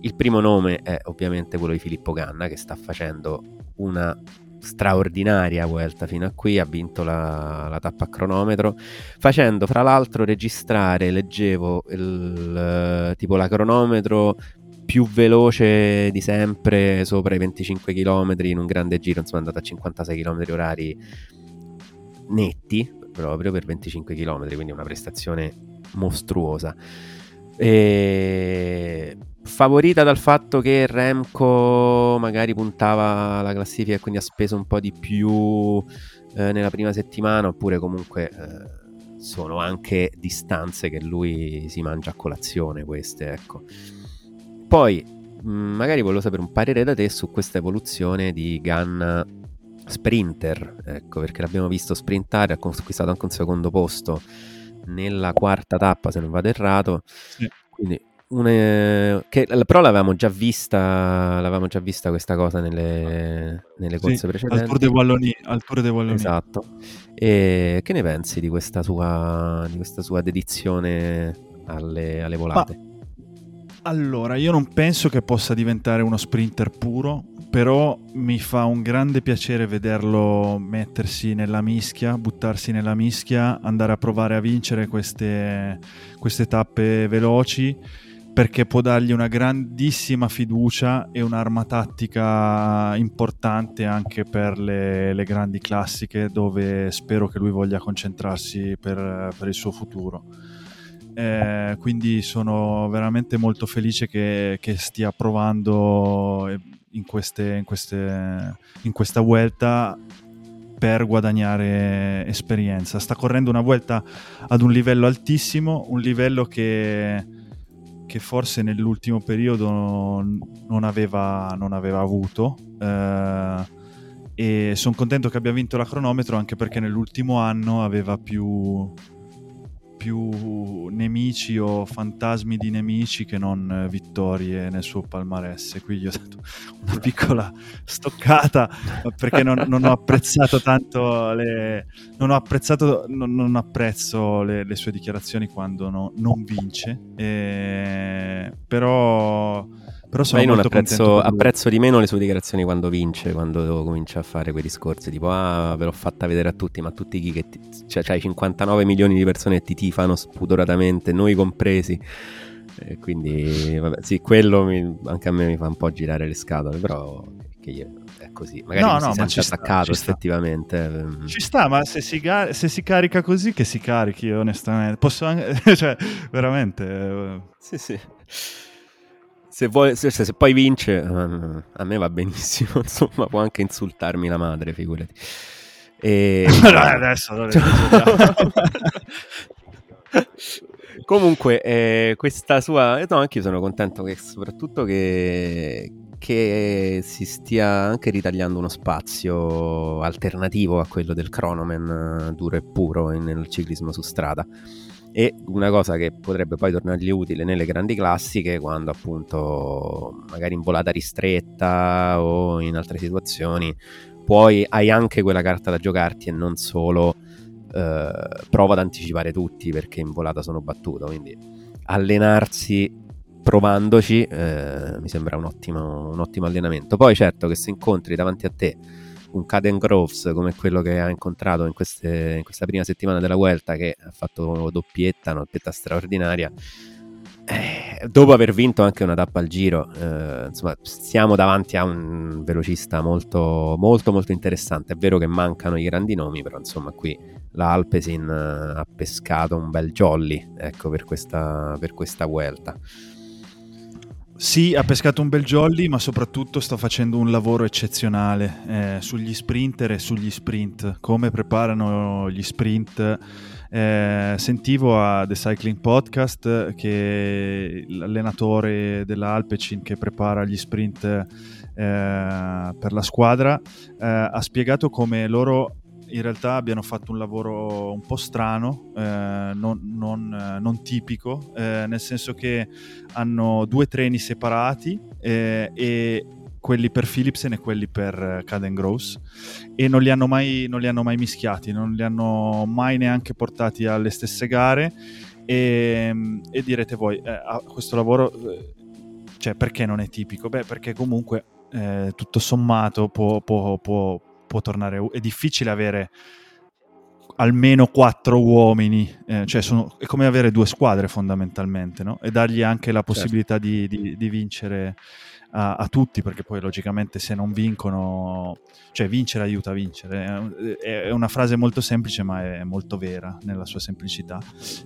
il primo nome è ovviamente quello di Filippo Ganna che sta facendo una straordinaria vuelta fino a qui, ha vinto la, la tappa a cronometro, facendo fra l'altro registrare, leggevo, il, tipo la cronometro più veloce di sempre sopra i 25 km in un grande giro, insomma è andata a 56 km orari netti proprio per 25 km, quindi una prestazione mostruosa. E... Favorita dal fatto che Remco magari puntava la classifica e quindi ha speso un po' di più eh, nella prima settimana, oppure comunque eh, sono anche distanze che lui si mangia a colazione queste, ecco. Poi mh, magari volevo sapere un parere da te su questa evoluzione di Ganna sprinter, ecco, perché l'abbiamo visto sprintare, ha conquistato anche un secondo posto nella quarta tappa, se non vado errato. Sì. Quindi une- che, però l'avevamo già vista, l'avevamo già vista questa cosa nelle, nelle Sì, corse al precedenti. Tour de Wallonie, al Tour de Wallonie. Esatto. E che ne pensi di questa sua, di questa sua dedizione alle, alle volate? Allora, io non penso che possa diventare uno sprinter puro, però mi fa un grande piacere vederlo mettersi nella mischia, buttarsi nella mischia, andare a provare a vincere queste, queste tappe veloci, perché può dargli una grandissima fiducia e un'arma tattica importante anche per le, le grandi classiche, dove spero che lui voglia concentrarsi per- per il suo futuro. Eh, quindi sono veramente molto felice che, che stia provando eh, in, queste, in, queste, in questa vuelta per guadagnare esperienza. Sta correndo una vuelta ad un livello altissimo, un livello che, che forse nell'ultimo periodo non aveva, non aveva avuto. Eh, e sono contento che abbia vinto la cronometro anche perché nell'ultimo anno aveva più, più nemici o fantasmi di nemici che non eh, vittorie nel suo palmarès. Qui gli ho dato una piccola stoccata perché non, non ho apprezzato tanto le, non apprezzato non, non apprezzo le, le sue dichiarazioni quando no- non vince Eh, però però Ma sono io non molto apprezzo, apprezzo di meno le sue dichiarazioni quando vince, quando comincia a fare quei discorsi tipo ah ve l'ho fatta vedere a tutti, ma tutti chi che ti... cioè c'hai 59 milioni di persone che ti tifano spudoratamente, noi compresi. E quindi vabbè, sì, quello mi- anche a me mi fa un po' girare le scatole, però che io- è così, magari No, non no, si ma sente ci sta, attaccato ci sta. effettivamente. ehm. Ci sta, ma se si, ga- se si carica così, che si carichi, onestamente. Posso anche... cioè, veramente... eh, Sì, sì. Se, vuoi- se- se- poi vince, ehm, a me va benissimo, insomma, può anche insultarmi la madre, figurati. E... No, adesso non esageriamo. Comunque, eh, questa sua... eh, No, anche io sono contento che soprattutto che, che si stia anche ritagliando uno spazio alternativo a quello del Chronoman eh, duro e puro nel ciclismo su strada. E una cosa che potrebbe poi tornargli utile nelle grandi classiche, quando appunto magari in volata ristretta o in altre situazioni, poi hai anche quella carta da giocarti e non solo eh, prova ad anticipare tutti perché in volata sono battuto. Quindi allenarsi provandoci eh, mi sembra un ottimo, un ottimo allenamento. Poi certo che se incontri davanti a te un Caden Groves come quello che ha incontrato in, queste- in questa prima settimana della Vuelta che ha fatto doppietta, una doppietta straordinaria. Eh, dopo aver vinto anche una tappa al giro eh, insomma siamo davanti a un velocista molto molto molto interessante. È vero che mancano i grandi nomi però insomma qui la Alpesin eh, ha pescato un bel jolly ecco per questa, per questa Vuelta Sì, ha pescato un bel jolly, ma soprattutto sta facendo un lavoro eccezionale eh, sugli sprinter e sugli sprint. Come preparano gli sprint? Eh, sentivo a The Cycling Podcast che l'allenatore dell'Alpecin che prepara gli sprint eh, per la squadra eh, ha spiegato come loro in realtà abbiano fatto un lavoro un po' strano, eh, non, non, eh, non tipico, eh, nel senso che hanno due treni separati eh, e quelli per Philipsen e quelli per eh, Caden Gross e non li, hanno mai, non li hanno mai mischiati, non li hanno mai neanche portati alle stesse gare e, e direte voi, eh, questo lavoro, cioè perché non è tipico? Beh, perché comunque tutto sommato può, può- può- può tornare, è difficile avere almeno quattro uomini, eh, cioè sono, è come avere due squadre fondamentalmente, no? E dargli anche la possibilità di, di- di vincere a, a tutti, perché poi logicamente se non vincono, cioè vincere aiuta a vincere. È, è una frase molto semplice, ma è molto vera nella sua semplicità.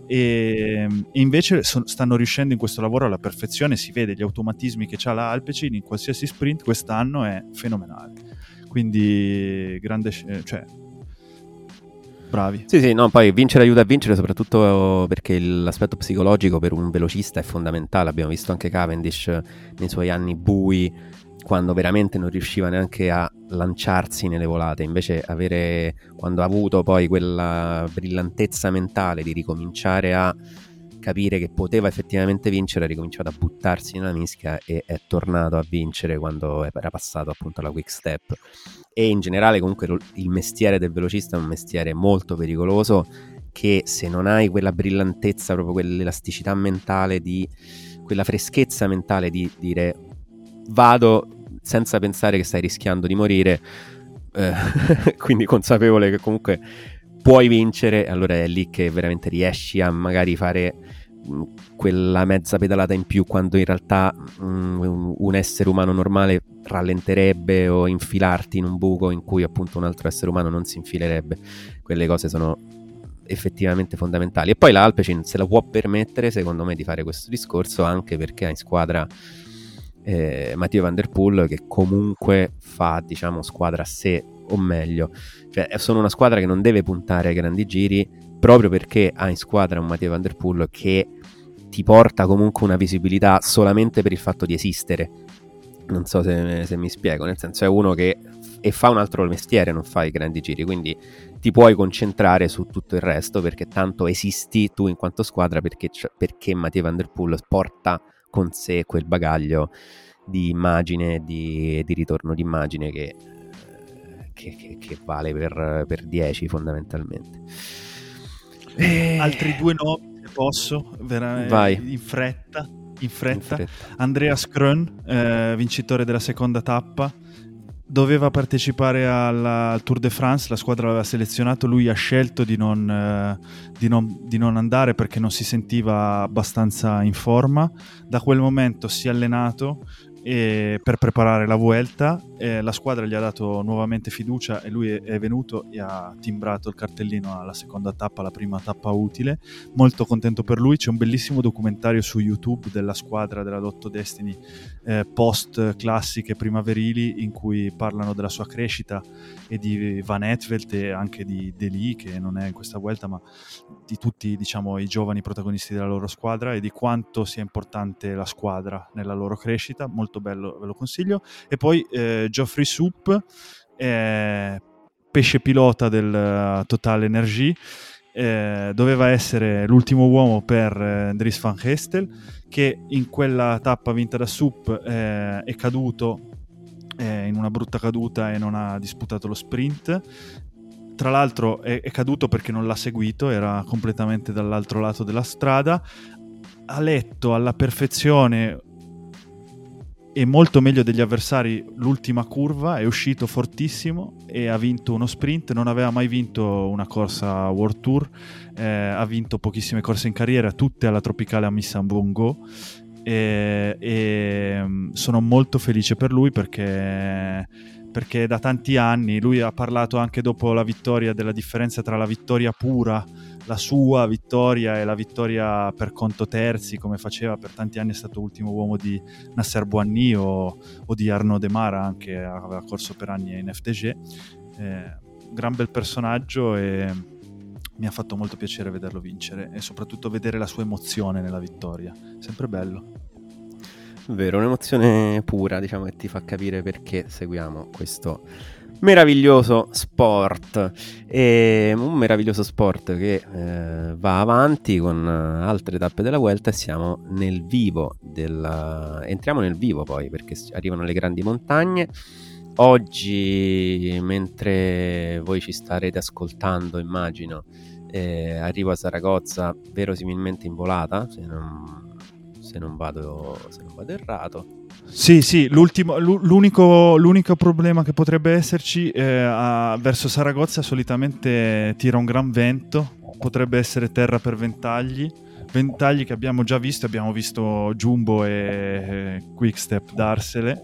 E, e invece so- stanno riuscendo in questo lavoro alla perfezione, si vede gli automatismi che ha la Alpecin in qualsiasi sprint quest'anno è fenomenale. Quindi grande, sc- cioè bravi. Sì, sì, no, poi vincere aiuta a vincere soprattutto perché l'aspetto psicologico per un velocista è fondamentale. Abbiamo visto anche Cavendish nei suoi anni bui, quando veramente non riusciva neanche a lanciarsi nelle volate. Invece avere, quando ha avuto poi quella brillantezza mentale di ricominciare a capire che poteva effettivamente vincere, ha ricominciato a buttarsi nella mischia e è tornato a vincere quando era passato appunto alla quick step. E in generale comunque il mestiere del velocista è un mestiere molto pericoloso che se non hai quella brillantezza, proprio quell'elasticità mentale di quella freschezza mentale di dire vado senza pensare che stai rischiando di morire eh, quindi consapevole che comunque puoi vincere allora è lì che veramente riesci a magari fare mh, quella mezza pedalata in più quando in realtà mh, un- essere umano normale rallenterebbe o infilarti in un buco in cui appunto un altro essere umano non si infilerebbe. Quelle cose sono effettivamente fondamentali. E poi la Alpecin se la può permettere, secondo me, di fare questo discorso anche perché ha in squadra eh, Matteo Van Der Poel che comunque fa, diciamo, squadra a sé o meglio, cioè sono una squadra che non deve puntare ai grandi giri proprio perché ha in squadra un Matteo Van Der Poel che ti porta comunque una visibilità solamente per il fatto di esistere. Non so se, se mi spiego, nel senso è uno che e fa un altro mestiere, non fa i grandi giri, quindi ti puoi concentrare su tutto il resto perché tanto esisti tu in quanto squadra perché, perché Mattia Van Der Poel porta con sé quel bagaglio di immagine, di, di ritorno d'immagine che, che, che- che vale per, per 10 fondamentalmente. E- Altri due nomi, se posso, vera- Vai. in fretta. In fretta. in fretta. Andreas Krön, eh, vincitore della seconda tappa, doveva partecipare alla- al Tour de France, la squadra l'aveva selezionato, lui ha scelto di non, eh, di non- di non andare perché non si sentiva abbastanza in forma. Da quel momento si è allenato per preparare la Vuelta, eh, la squadra gli ha dato nuovamente fiducia e lui è, venuto e ha timbrato il cartellino alla seconda tappa, la prima tappa utile. Molto contento per lui, c'è un bellissimo documentario su YouTube della squadra della Lotto Destiny eh, post classiche primaverili in cui parlano della sua crescita e di Van Etvelt e anche di Deli che non è in questa vuelta ma di tutti diciamo i giovani protagonisti della loro squadra e di quanto sia importante la squadra nella loro crescita molto bello ve lo consiglio e poi eh, Geoffrey Soup eh, pesce pilota del eh, Total Energy eh, doveva essere l'ultimo uomo per eh, Dries Van Gestel che in quella tappa vinta da Sup eh, è caduto eh, in una brutta caduta e non ha disputato lo sprint. Tra l'altro è, è caduto perché non l'ha seguito, era completamente dall'altro lato della strada. Ha letto alla perfezione e molto meglio degli avversari l'ultima curva, è uscito fortissimo e ha vinto uno sprint, non aveva mai vinto una corsa World Tour, eh, ha vinto pochissime corse in carriera, tutte alla tropicale a Missambongo e, e mm, sono molto felice per lui perché, perché da tanti anni lui ha parlato anche dopo la vittoria della differenza tra la vittoria pura la sua vittoria e la vittoria per conto terzi come faceva per tanti anni è stato ultimo uomo di Nasser Boigny o, o di Arnaud Demara anche aveva corso per anni in FDG eh, gran bel personaggio e mi ha fatto molto piacere vederlo vincere e soprattutto vedere la sua emozione nella vittoria sempre bello Vero, un'emozione pura, diciamo, che ti fa capire perché seguiamo questo meraviglioso sport. E un meraviglioso sport che eh, va avanti con altre tappe della Vuelta e siamo nel vivo della... entriamo nel vivo poi perché arrivano le grandi montagne. Oggi, mentre voi ci starete ascoltando, immagino, eh, arrivo a Saragozza verosimilmente in volata, se non, se non vado, se non vado errato. Sì, sì, l'unico, l'unico problema che potrebbe esserci eh, a- verso Saragozza solitamente tira un gran vento, potrebbe essere terra per ventagli, ventagli che abbiamo già visto, abbiamo visto Jumbo e eh, Quickstep darsele,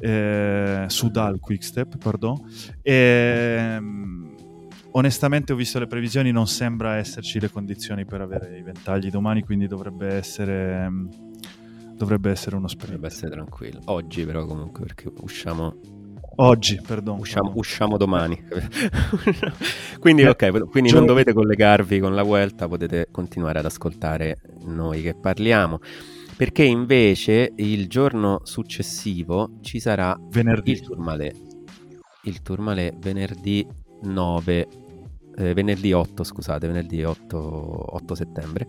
eh, Sudal Quickstep, pardon, e, mm, onestamente ho visto le previsioni, non sembra esserci le condizioni per avere i ventagli domani, quindi dovrebbe essere... mm, Dovrebbe essere uno sprint. Dovrebbe essere tranquillo. Oggi però comunque perché usciamo, Oggi, perdono. usciamo, usciamo domani. quindi Eh, ok, quindi non dovete collegarvi con la Vuelta, potete continuare ad ascoltare noi che parliamo. Perché invece il giorno successivo ci sarà venerdì. il Tourmalet. Il Tourmalet venerdì 9, eh, venerdì 8, scusate, venerdì 8, 8 settembre.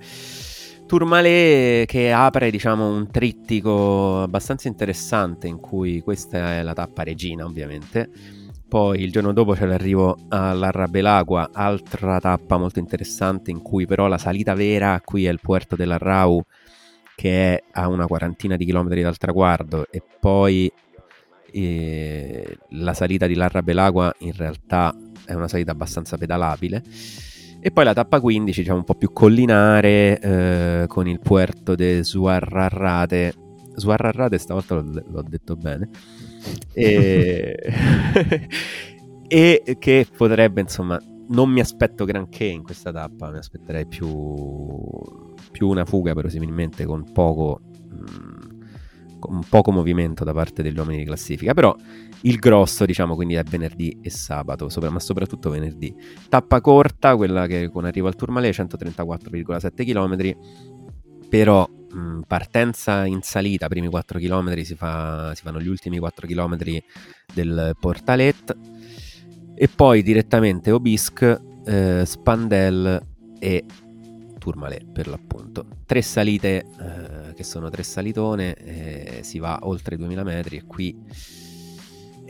Tourmalet che apre, diciamo, un trittico abbastanza interessante in cui questa è la tappa regina, ovviamente. Poi il giorno dopo c'è l'arrivo all'Arrabelagua, altra tappa molto interessante in cui però la salita vera qui è il Puerto dell'Arrau che è a una quarantina di chilometri dal traguardo e poi eh, la salita di Larra Belagua in realtà è una salita abbastanza pedalabile. E poi la tappa 15 diciamo un po' più collinare eh, con il Puerto de Zuarrarrate Zuarrarrate stavolta l'ho, l'ho detto bene. E... e che potrebbe insomma non mi aspetto granché in questa tappa mi aspetterei più, più una fuga verosimilmente con poco mh, con poco movimento da parte degli uomini di classifica però il grosso diciamo quindi è venerdì e sabato sopra- ma soprattutto venerdì. Tappa corta quella che con arrivo al Tourmalet 134,7 km però mh, partenza in salita, primi 4 km si, fa, si fanno gli ultimi 4 km del Portalet. E poi direttamente Obisque, eh, Spandel e Tourmalet per l'appunto. Tre salite eh, che sono tre salitone, eh, si va oltre i 2000 metri e qui...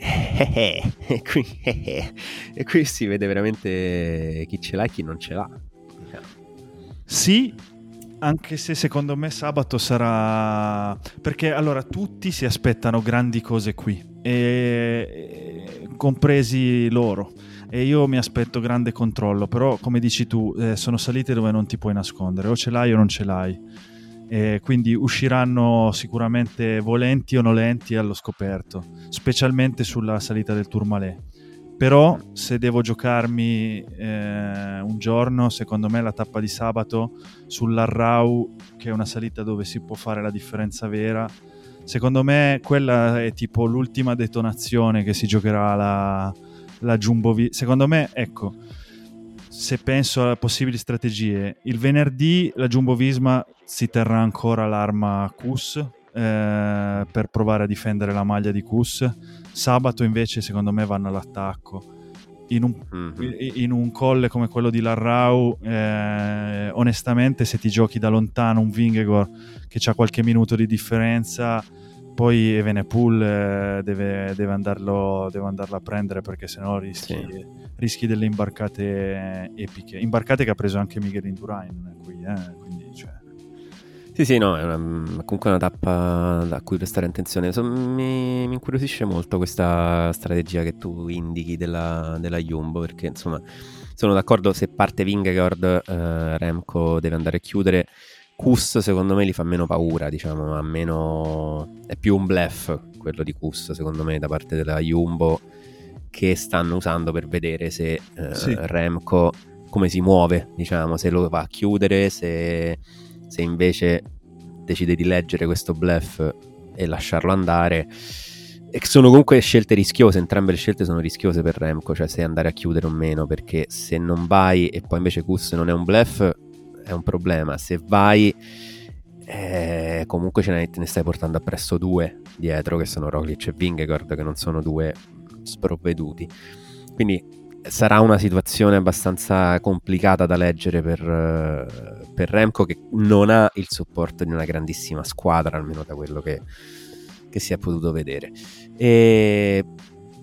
e, qui e qui si vede veramente chi ce l'ha e chi non ce l'ha. Sì, anche se secondo me sabato sarà... Perché allora tutti si aspettano grandi cose qui, e... compresi loro. E io mi aspetto grande controllo, però come dici tu, eh, sono salite dove non ti puoi nascondere, o ce l'hai o non ce l'hai. E quindi usciranno sicuramente volenti o nolenti allo scoperto, specialmente sulla salita del Tourmalet. Però se devo giocarmi eh, un giorno, secondo me la tappa di sabato sull'Arrau, che è una salita dove si può fare la differenza vera, secondo me quella è tipo l'ultima detonazione che si giocherà la, la Jumbo Vi- Secondo me, ecco, se penso a possibili strategie, il venerdì la Jumbo Visma si terrà ancora l'arma Kus eh, per provare a difendere la maglia di Kus. Sabato invece secondo me vanno all'attacco. In un, Mhm. Sì. rischi delle imbarcate epiche. Imbarcate che ha preso anche Miguel Indurain qui, eh, quindi cioè, Sì, sì, no, è una- comunque una tappa a cui prestare attenzione. So- mi, mi incuriosisce molto questa strategia che tu indichi della, della Jumbo, perché insomma sono d'accordo se parte Vingegaard, eh, Remco deve andare a chiudere. Kus secondo me gli fa meno paura, diciamo, ha meno... è più un bluff quello di Kus secondo me da parte della Jumbo che stanno usando per vedere se eh, Sì. Remco come si muove, diciamo, se lo va a chiudere, se, se invece decide di leggere questo bluff e lasciarlo andare. E sono comunque scelte rischiose, entrambe le scelte sono rischiose per Remco, cioè se andare a chiudere o meno, perché se non vai e poi invece Kus non è un bluff, è un problema. Se vai, eh, comunque ce ne, ne stai portando appresso due dietro, che sono Roglic e Vingegaard, che non sono due sprovveduti. Quindi sarà una situazione abbastanza complicata da leggere per, eh, per Remco, che non ha il supporto di una grandissima squadra, almeno da quello che, che si è potuto vedere. E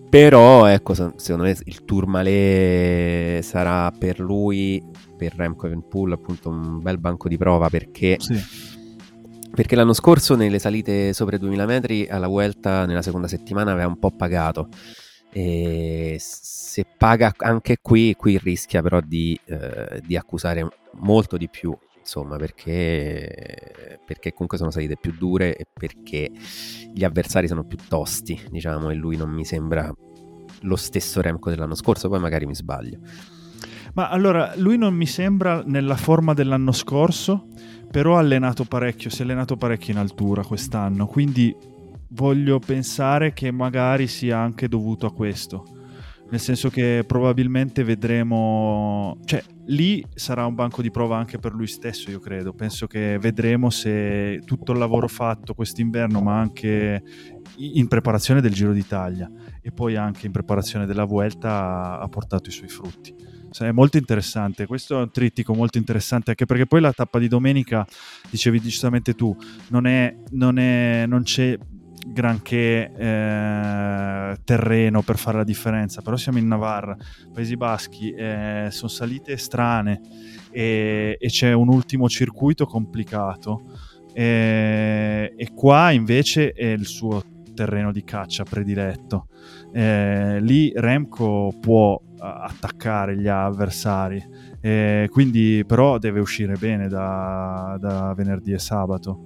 però, ecco, se- secondo me il Tourmalet sarà per lui, per Remco Evenpool, appunto un bel banco di prova perché, sì. perché l'anno scorso nelle salite sopra i 2000 metri alla Vuelta nella seconda settimana aveva un po' pagato. E se paga anche qui, qui rischia però di, eh, di accusare molto di più, insomma, perché, perché comunque sono salite più dure e perché gli avversari sono più tosti, diciamo, e lui non mi sembra lo stesso Remco dell'anno scorso, poi magari mi sbaglio. Ma allora, lui non mi sembra nella forma dell'anno scorso, però ha allenato parecchio, si è allenato parecchio in altura quest'anno, quindi voglio pensare che magari sia anche dovuto a questo. Nel senso che probabilmente vedremo, cioè lì sarà un banco di prova anche per lui stesso, io credo. Penso che vedremo se tutto il lavoro fatto quest'inverno, ma anche in preparazione del Giro d'Italia e poi anche in preparazione della Vuelta ha portato i suoi frutti. È molto interessante, questo è un trittico molto interessante anche perché poi la tappa di domenica, dicevi giustamente tu, non, è, non, è, non c'è granché eh, terreno per fare la differenza, però siamo in Navarra, Paesi Baschi, eh, sono salite strane e, e c'è un ultimo circuito complicato e, e qua invece è il suo terreno di caccia prediletto. Eh, lì Remco può eh, attaccare gli avversari, eh, quindi però deve uscire bene da, da venerdì e sabato.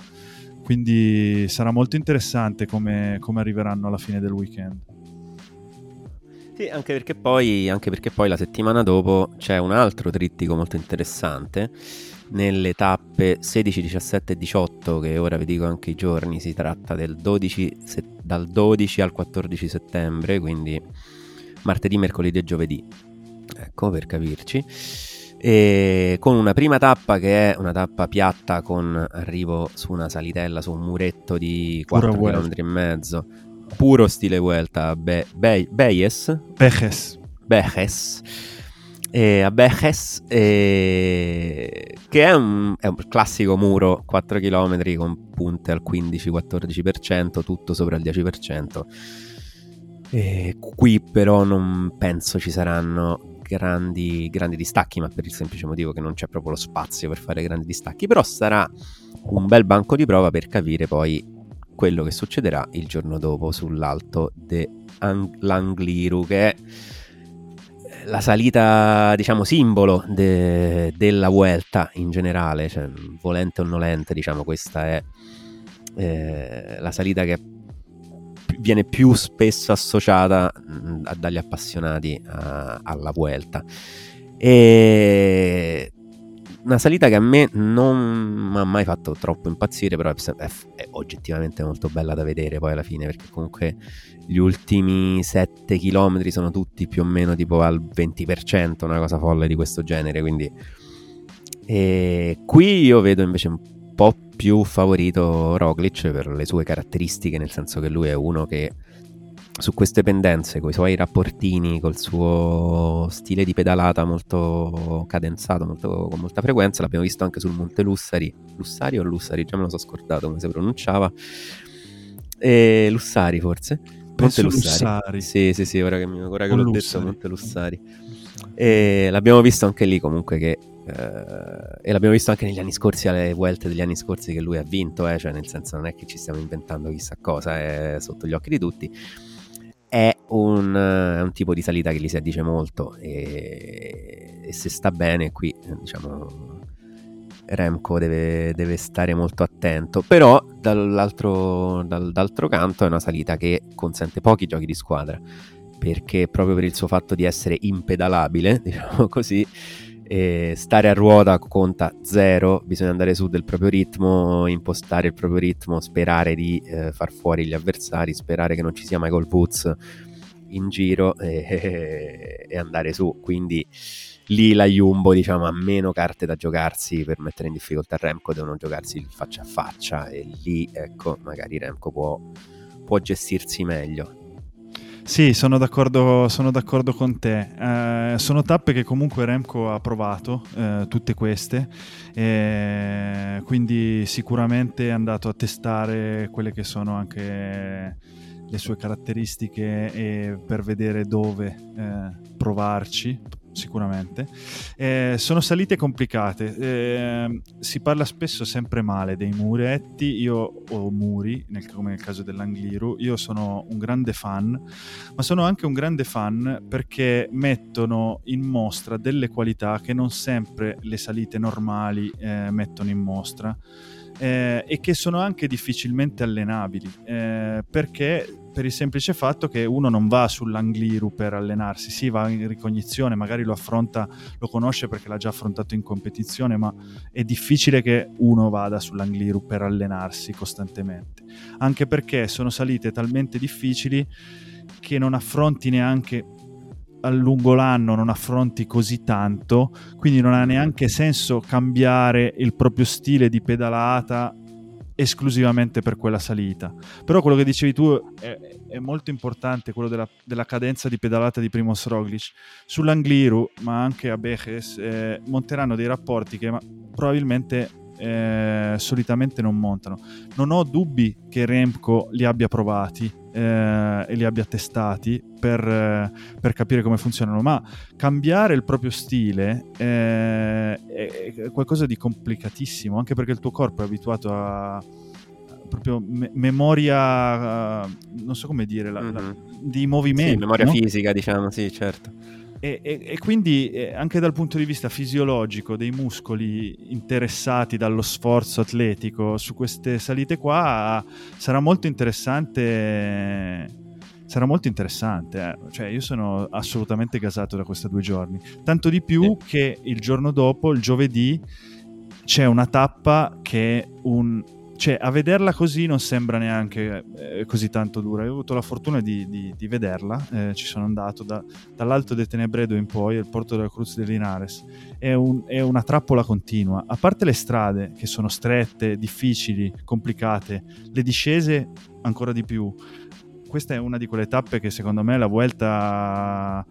Quindi sarà molto interessante come, come arriveranno alla fine del weekend. Sì, anche perché, poi, anche perché poi la settimana dopo c'è un altro trittico molto interessante. Nelle tappe 16, 17 e 18, che ora vi dico anche i giorni, si tratta del 12, se- dal 12 al 14 settembre, quindi martedì, mercoledì e giovedì. Ecco, per capirci. E con una prima tappa che è una tappa piatta con arrivo su una salitella, su un muretto di Pura 4 Vuelta. km e mezzo, puro stile Vuelta Be- Be- Beyes, Pejes. Bejes, eh, a Bejes, eh, che è un, è un classico muro 4 km con punte al 15-14%, tutto sopra il 10%. E qui però non penso ci saranno grandi, grandi distacchi, ma per il semplice motivo che non c'è proprio lo spazio per fare grandi distacchi, però sarà un bel banco di prova per capire poi quello che succederà il giorno dopo sull'alto dell'Angliru, che è la salita, diciamo, simbolo de- della Vuelta in generale, cioè, volente o nolente, diciamo, questa è eh, la salita che viene più spesso associata mh, a- dagli appassionati a- alla Vuelta. E una salita che a me non mi ha mai fatto troppo impazzire, però è, è- è oggettivamente molto bella da vedere poi alla fine, perché comunque gli ultimi 7 km sono tutti più o meno tipo al 20%, una cosa folle di questo genere, quindi e qui io vedo invece un po' più favorito Roglic per le sue caratteristiche, nel senso che lui è uno che su queste pendenze, con i suoi rapportini, col suo stile di pedalata molto cadenzato, molto- con molta frequenza, l'abbiamo visto anche sul Monte Lussari, Lussari o Lussari, già me lo so scordato come si pronunciava, e Lussari forse, Monte Lussari. Lussari. Sì, sì, sì, ora che, mi- ora che l'ho Lussari. detto, Monte Lussari. E l'abbiamo visto anche lì comunque che... eh, e l'abbiamo visto anche negli anni scorsi, alle Vuelte degli anni scorsi che lui ha vinto, eh, cioè nel senso non è che ci stiamo inventando chissà cosa, è sotto gli occhi di tutti. È un, è un tipo di salita che gli si addice molto e, e se sta bene qui, diciamo, Remco deve, deve stare molto attento, però dall'altro, dal- d'altro canto è una salita che consente pochi giochi di squadra, perché proprio per il suo fatto di essere impedalabile, diciamo così, e stare a ruota conta zero, bisogna andare su del proprio ritmo, impostare il proprio ritmo, sperare di eh, far fuori gli avversari, sperare che non ci sia Michael Woods in giro e, e andare su. Quindi lì la Jumbo diciamo, ha meno carte da giocarsi per mettere in difficoltà Remco, devono giocarsi faccia a faccia e lì ecco magari Remco può, può gestirsi meglio. Sì, sono d'accordo, sono d'accordo con te. Eh, sono tappe che comunque Remco ha provato, eh, tutte queste, eh, quindi sicuramente è andato a testare quelle che sono anche le sue caratteristiche e per vedere dove eh, provarci, sicuramente. Eh, sono salite complicate, eh, si parla spesso sempre male dei muretti, io o muri, nel- come nel caso dell'Angliru, io sono un grande fan, ma sono anche un grande fan perché mettono in mostra delle qualità che non sempre le salite normali eh, mettono in mostra eh, e che sono anche difficilmente allenabili eh, perché per il semplice fatto che uno non va sull'Angliru per allenarsi, sì va in ricognizione, magari lo affronta, lo conosce perché l'ha già affrontato in competizione, ma è difficile che uno vada sull'Angliru per allenarsi costantemente, anche perché sono salite talmente difficili che non affronti neanche a lungo l'anno, non affronti così tanto, quindi non ha neanche senso cambiare il proprio stile di pedalata esclusivamente per quella salita. Però quello che dicevi tu è, è molto importante, quello della, della cadenza di pedalata di Primoz Roglic. Sull'Angliru, ma anche a Bejes, eh, monteranno dei rapporti che probabilmente eh, solitamente non montano. Non ho dubbi che Remco li abbia provati eh, e li abbia testati per, eh, per capire come funzionano, ma cambiare il proprio stile eh, è, qualcosa di complicatissimo, anche perché il tuo corpo è abituato a proprio me- memoria, eh, non so come dire, la- la- Mhm. di movimento. Sì, memoria no? fisica, diciamo, sì, certo. E, e- e quindi eh, anche dal punto di vista fisiologico dei muscoli interessati dallo sforzo atletico su queste salite qua sarà molto interessante sarà molto interessante eh. cioè io sono assolutamente gasato da questi due giorni tanto di più che il giorno dopo il giovedì c'è una tappa che è un cioè, a vederla così non sembra neanche eh, così tanto dura. Io ho avuto la fortuna di, di- di vederla, eh, ci sono andato da- dall'Alto de Tenebredo in poi, al porto della Cruz de Linares. È, un- è una trappola continua. A parte le strade che sono strette, difficili, complicate, le discese ancora di più. Questa è una di quelle tappe che secondo me la Vuelta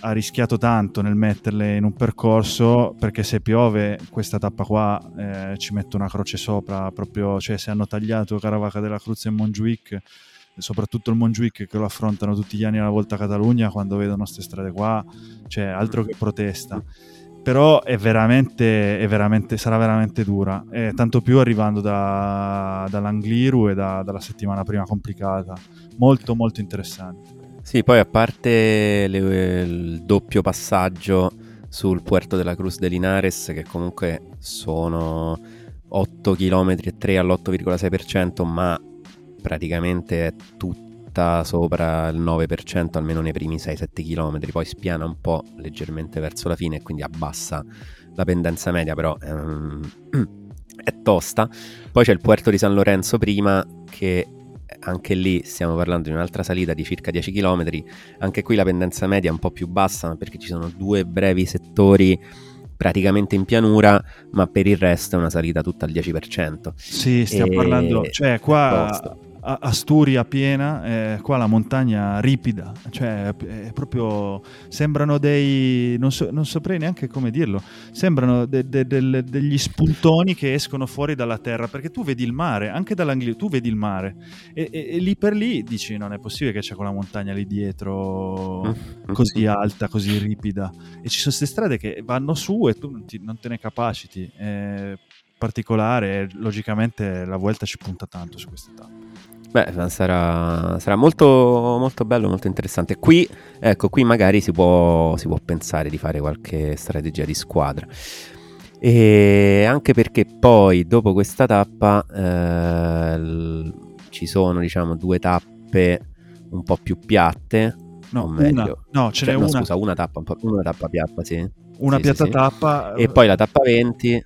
ha rischiato tanto nel metterle in un percorso perché se piove questa tappa qua eh, ci mette una croce sopra proprio cioè se hanno tagliato Caravaca della Cruz e Montjuic soprattutto il Montjuic che lo affrontano tutti gli anni alla Volta Catalogna quando vedono queste strade qua cioè altro che protesta. Però è veramente, è veramente sarà veramente dura. E tanto più arrivando da, dall'Angliru e da- dalla settimana prima complicata. Molto molto interessante Sì, poi a parte le- il doppio passaggio sul Puerto della Cruz de Linares, che comunque sono 8 km e 3 all'8,6%, ma praticamente è tutta sopra il 9%, almeno nei primi 6-7 km, poi spiana un po' leggermente verso la fine e quindi abbassa la pendenza media, però ehm, è tosta. Poi c'è il Puerto di San Lorenzo prima, che anche lì stiamo parlando di un'altra salita di circa 10 km, anche qui la pendenza media è un po' più bassa perché ci sono due brevi settori praticamente in pianura, ma per il resto è una salita tutta al 10%. Sì, stiamo E- parlando, cioè qua Asturia piena, eh, qua la montagna ripida, cioè è proprio, sembrano dei, non, so- non saprei neanche come dirlo, sembrano de- de- del- degli spuntoni che escono fuori dalla terra, perché tu vedi il mare, anche dall'Anglio, tu vedi il mare, e, e- e lì per lì dici non è possibile che c'è quella montagna lì dietro Mm. così alta, così ripida, e ci sono queste strade che vanno su e tu non, ti- non te ne capaciti. È particolare, logicamente la Vuelta ci punta tanto su queste tappe. Beh, sarà, sarà molto, molto bello, molto interessante. Qui, ecco, qui magari si può, si può pensare di fare qualche strategia di squadra. E anche perché poi, dopo questa tappa, eh, l- ci sono, diciamo, due tappe un po' più piatte. No, o una, meglio. no, ce Cioè, n'è no, una, scusa, una tappa, un po'- una tappa piatta, sì. una sì, piatta sì, sì. tappa. E poi la tappa 20,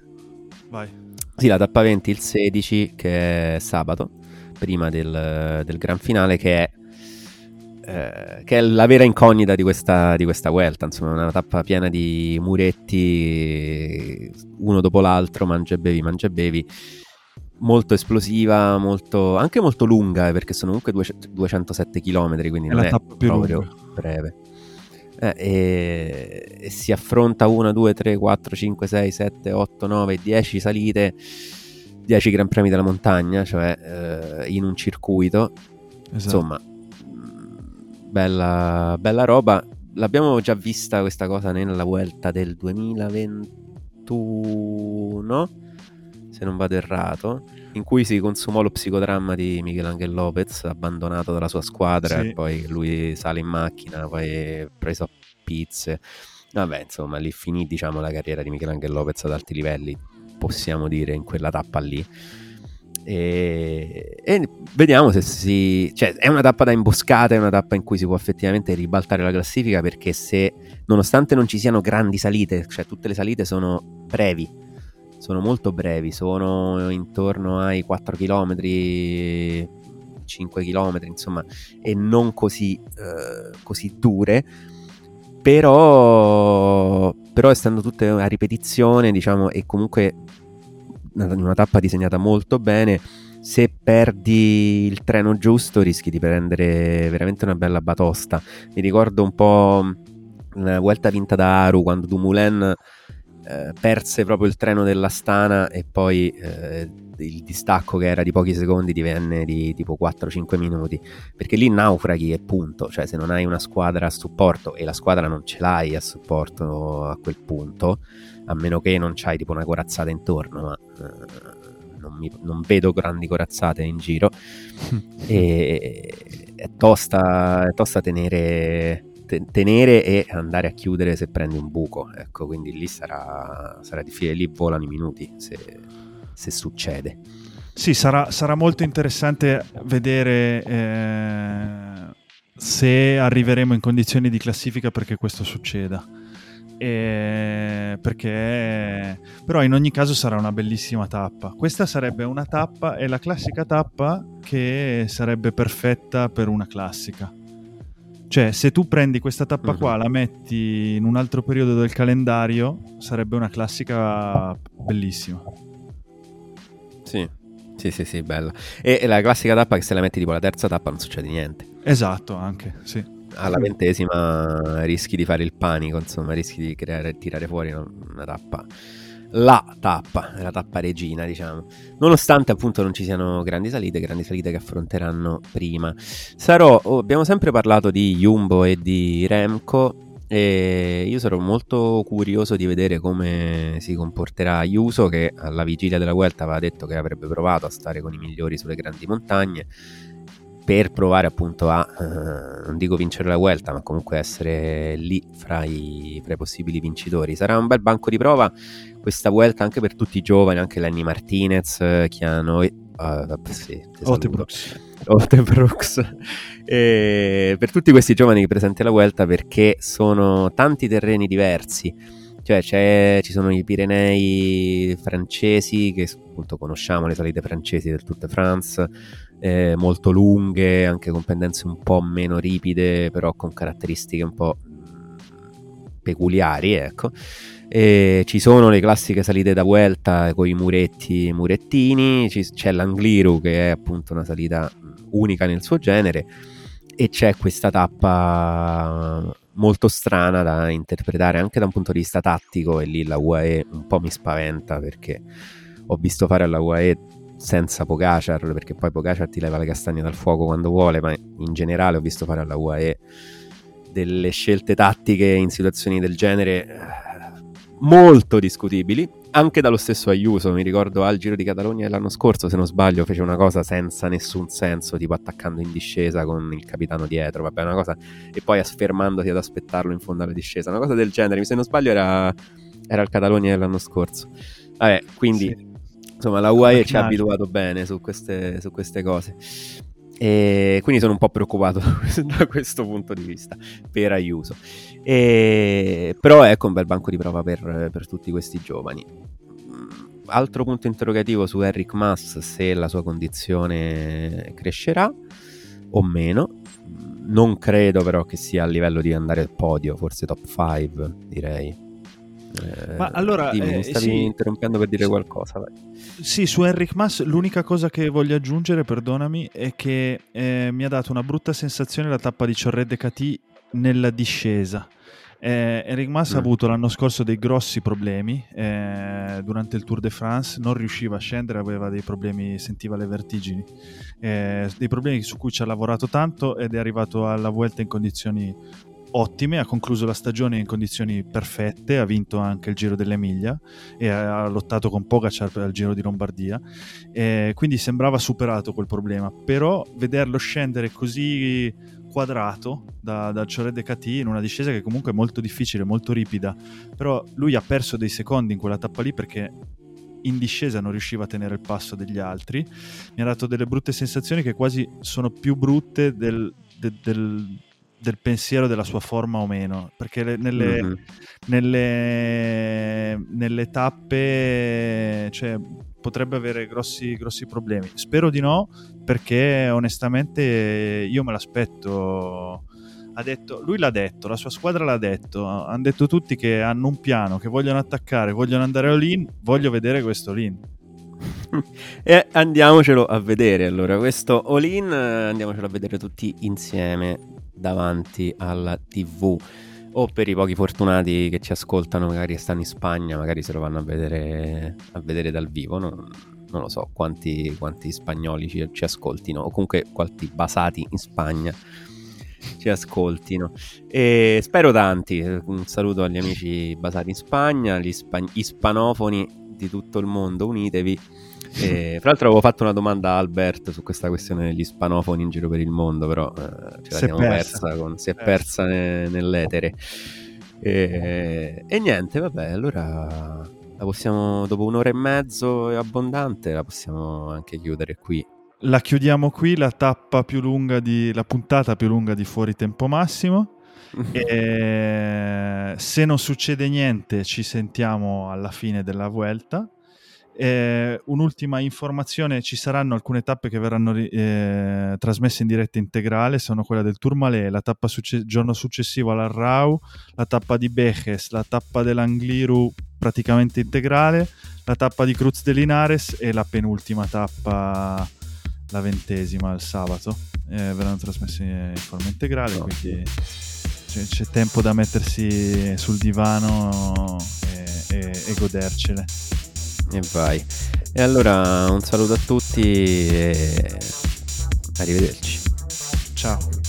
Vai. sì, la tappa 20 il 16, che è sabato, prima del, del gran finale, che è, eh, che è la vera incognita di questa, di questa Vuelta. Insomma, una tappa piena di muretti, uno dopo l'altro, mangia e bevi, mangia e bevi. Molto esplosiva, molto, anche molto lunga, eh, perché sono comunque due- 207 km, quindi È non la è tappa più proprio lunga. breve. Eh, e, e si affronta 1, 2, 3, 4, 5, 6, 7, 8, 9, 10 salite, 10 Gran Premi della montagna, cioè eh, in un circuito. Esatto. Insomma, bella, bella roba. L'abbiamo già vista questa cosa nella Vuelta del 2021, se non vado errato, in cui si consumò lo psicodramma di Michelangelo Lopez, abbandonato dalla sua squadra, Sì. e poi lui sale in macchina, poi preso a pizze. Vabbè, insomma, lì finì diciamo, la carriera di Michelangelo Lopez ad alti livelli, possiamo dire, in quella tappa lì. E, e vediamo se si. cioè, è una tappa da imboscata, è una tappa in cui si può effettivamente ribaltare la classifica perché se, nonostante non ci siano grandi salite, cioè tutte le salite sono brevi, sono molto brevi, sono intorno ai 4 km, 5 km, insomma, e non così, eh, così dure. Però, però essendo tutte a ripetizione, diciamo, e comunque una, tappa disegnata molto bene, se perdi il treno giusto rischi di prendere veramente una bella batosta. Mi ricordo un po' la Vuelta vinta da Aru quando Dumoulin eh, perse proprio il treno della Stana e poi eh, il distacco che era di pochi secondi divenne di tipo 4-5 minuti. Perché lì naufraghi e punto. Cioè se non hai una squadra a supporto e la squadra non ce l'hai a supporto a quel punto a meno che non c'hai tipo una corazzata intorno ma eh, non, mi- non vedo grandi corazzate in giro. E è tosta, è tosta tenere, te- tenere e andare a chiudere se prendi un buco. Ecco, quindi lì sarà, sarà difficile, lì volano i minuti se, se succede. Sì, sarà, sarà molto interessante vedere eh, se arriveremo in condizioni di classifica perché questo succeda. E- perché però in ogni caso sarà una bellissima tappa. Questa sarebbe una tappa, è la classica tappa che sarebbe perfetta per una classica. Cioè, se tu prendi questa tappa Mhm. qua, la metti in un altro periodo del calendario, sarebbe una classica bellissima. Sì, sì, sì, sì, bella. E, e la classica tappa che se la metti tipo la terza tappa non succede niente. Esatto, anche, sì. Alla ventesima rischi di fare il panico, insomma, rischi di creare, tirare fuori una, una tappa. La tappa, la tappa regina, diciamo. Nonostante appunto non ci siano grandi salite, grandi salite che affronteranno prima. Sarò, oh, abbiamo sempre parlato di Jumbo e di Remco. E io sarò molto curioso di vedere come si comporterà Ayuso che alla vigilia della Vuelta aveva detto che avrebbe provato a stare con i migliori sulle grandi montagne per provare appunto a, eh, non dico vincere la Vuelta, ma comunque essere lì fra i, fra i possibili vincitori. Sarà un bel banco di prova questa Vuelta anche per tutti i giovani, anche Lenny Martinez, Chiano e... ah, sì. Otebrooks. Otebrooks. E per tutti questi giovani che presenti alla Vuelta perché sono tanti terreni diversi. Cioè c'è- ci sono i Pirenei francesi che appunto conosciamo le salite francesi del Tour de France, eh, molto lunghe, anche con pendenze un po' meno ripide, però con caratteristiche un po' mh, peculiari, ecco. E ci sono le classiche salite da Vuelta con i muretti murettini, ci- c'è l'Angliru che è appunto una salita unica nel suo genere e c'è questa tappa molto strana da interpretare anche da un punto di vista tattico e lì la UAE un po' mi spaventa perché ho visto fare alla UAE senza Pogacar perché poi Pogacar ti leva le castagne dal fuoco quando vuole ma in generale ho visto fare alla UAE delle scelte tattiche in situazioni del genere molto discutibili anche dallo stesso Ayuso. Mi ricordo al Giro di Catalogna dell'anno scorso se non sbaglio fece una cosa senza nessun senso tipo attaccando in discesa con il capitano dietro vabbè una cosa e poi fermandosi ad aspettarlo in fondo alla discesa una cosa del genere. Se non sbaglio era, era il Catalogna dell'anno scorso. Vabbè quindi Sì. insomma la UAE ci ha abituato bene su queste, su queste cose e quindi sono un po' preoccupato da questo punto di vista per Ayuso. E, però ecco un bel banco di prova per, per tutti questi giovani. Mm, altro punto interrogativo su Eric Mass se la sua condizione crescerà o meno. Non credo però che sia a livello di andare al podio forse top 5 direi Eh, Ma allora, dimmi, eh, mi stavi sì. interrompendo per dire qualcosa vai. Sì, su Enric Mas l'unica cosa che voglio aggiungere, perdonami, è che eh, mi ha dato una brutta sensazione la tappa di Ciorre de Catì nella discesa. Eh, Enric Mas ha Mm. avuto l'anno scorso dei grossi problemi eh, durante il Tour de France, non riusciva a scendere, aveva dei problemi, sentiva le vertigini, eh, dei problemi su cui ci ha lavorato tanto ed è arrivato alla Vuelta in condizioni ottime, ha concluso la stagione in condizioni perfette, ha vinto anche il Giro dell'Emilia e ha lottato con Pogacar il Giro di Lombardia, eh, quindi sembrava superato quel problema, però vederlo scendere così quadrato da, dal Ciore de Catì in una discesa che comunque è molto difficile, molto ripida, però lui ha perso dei secondi in quella tappa lì perché in discesa non riusciva a tenere il passo degli altri, mi ha dato delle brutte sensazioni che quasi sono più brutte del, de- del- del pensiero della sua forma o meno, perché le- nelle, Mhm. nelle, nelle tappe cioè, potrebbe avere grossi, grossi problemi. Spero di no, perché onestamente io me l'aspetto. Ha detto, lui l'ha detto, la sua squadra l'ha detto, hanno detto tutti che hanno un piano, che vogliono attaccare, vogliono andare all-in, voglio vedere questo all-in. e andiamocelo a vedere allora questo all-in eh, andiamocelo a vedere tutti insieme davanti alla tv o per i pochi fortunati che ci ascoltano magari stanno in Spagna magari se lo vanno a vedere, a vedere dal vivo non, non lo so quanti, quanti spagnoli ci, ci ascoltino o comunque quanti basati in Spagna ci ascoltino. E spero tanti. Un saluto agli amici basati in Spagna gli spa- ispanofoni di tutto il mondo unitevi e, fra l'altro avevo fatto una domanda a Albert su questa questione degli spanofoni in giro per il mondo, però eh, ce la Si è siamo persa. persa, con- si è Persa. persa ne- nell'etere. E, e niente, vabbè, allora la possiamo, dopo un'ora e mezzo e abbondante, la possiamo anche chiudere qui. La chiudiamo qui, la tappa più lunga di, la puntata più lunga di Fuori Tempo Massimo. E se non succede niente, ci sentiamo alla fine della Vuelta. Eh, un'ultima informazione: ci saranno alcune tappe che verranno eh, trasmesse in diretta integrale. Sono quella del Tourmalet, la tappa succe- giorno successivo all'Arrau, la tappa di Bejes, la tappa dell'Angliru praticamente integrale, la tappa di Cruz de Linares e la penultima tappa, la ventesima, il sabato. Eh, verranno trasmesse in forma integrale, quindi c'è, c'è tempo da mettersi sul divano e, e- e godercele. E vai. E allora un saluto a tutti e arrivederci. Ciao.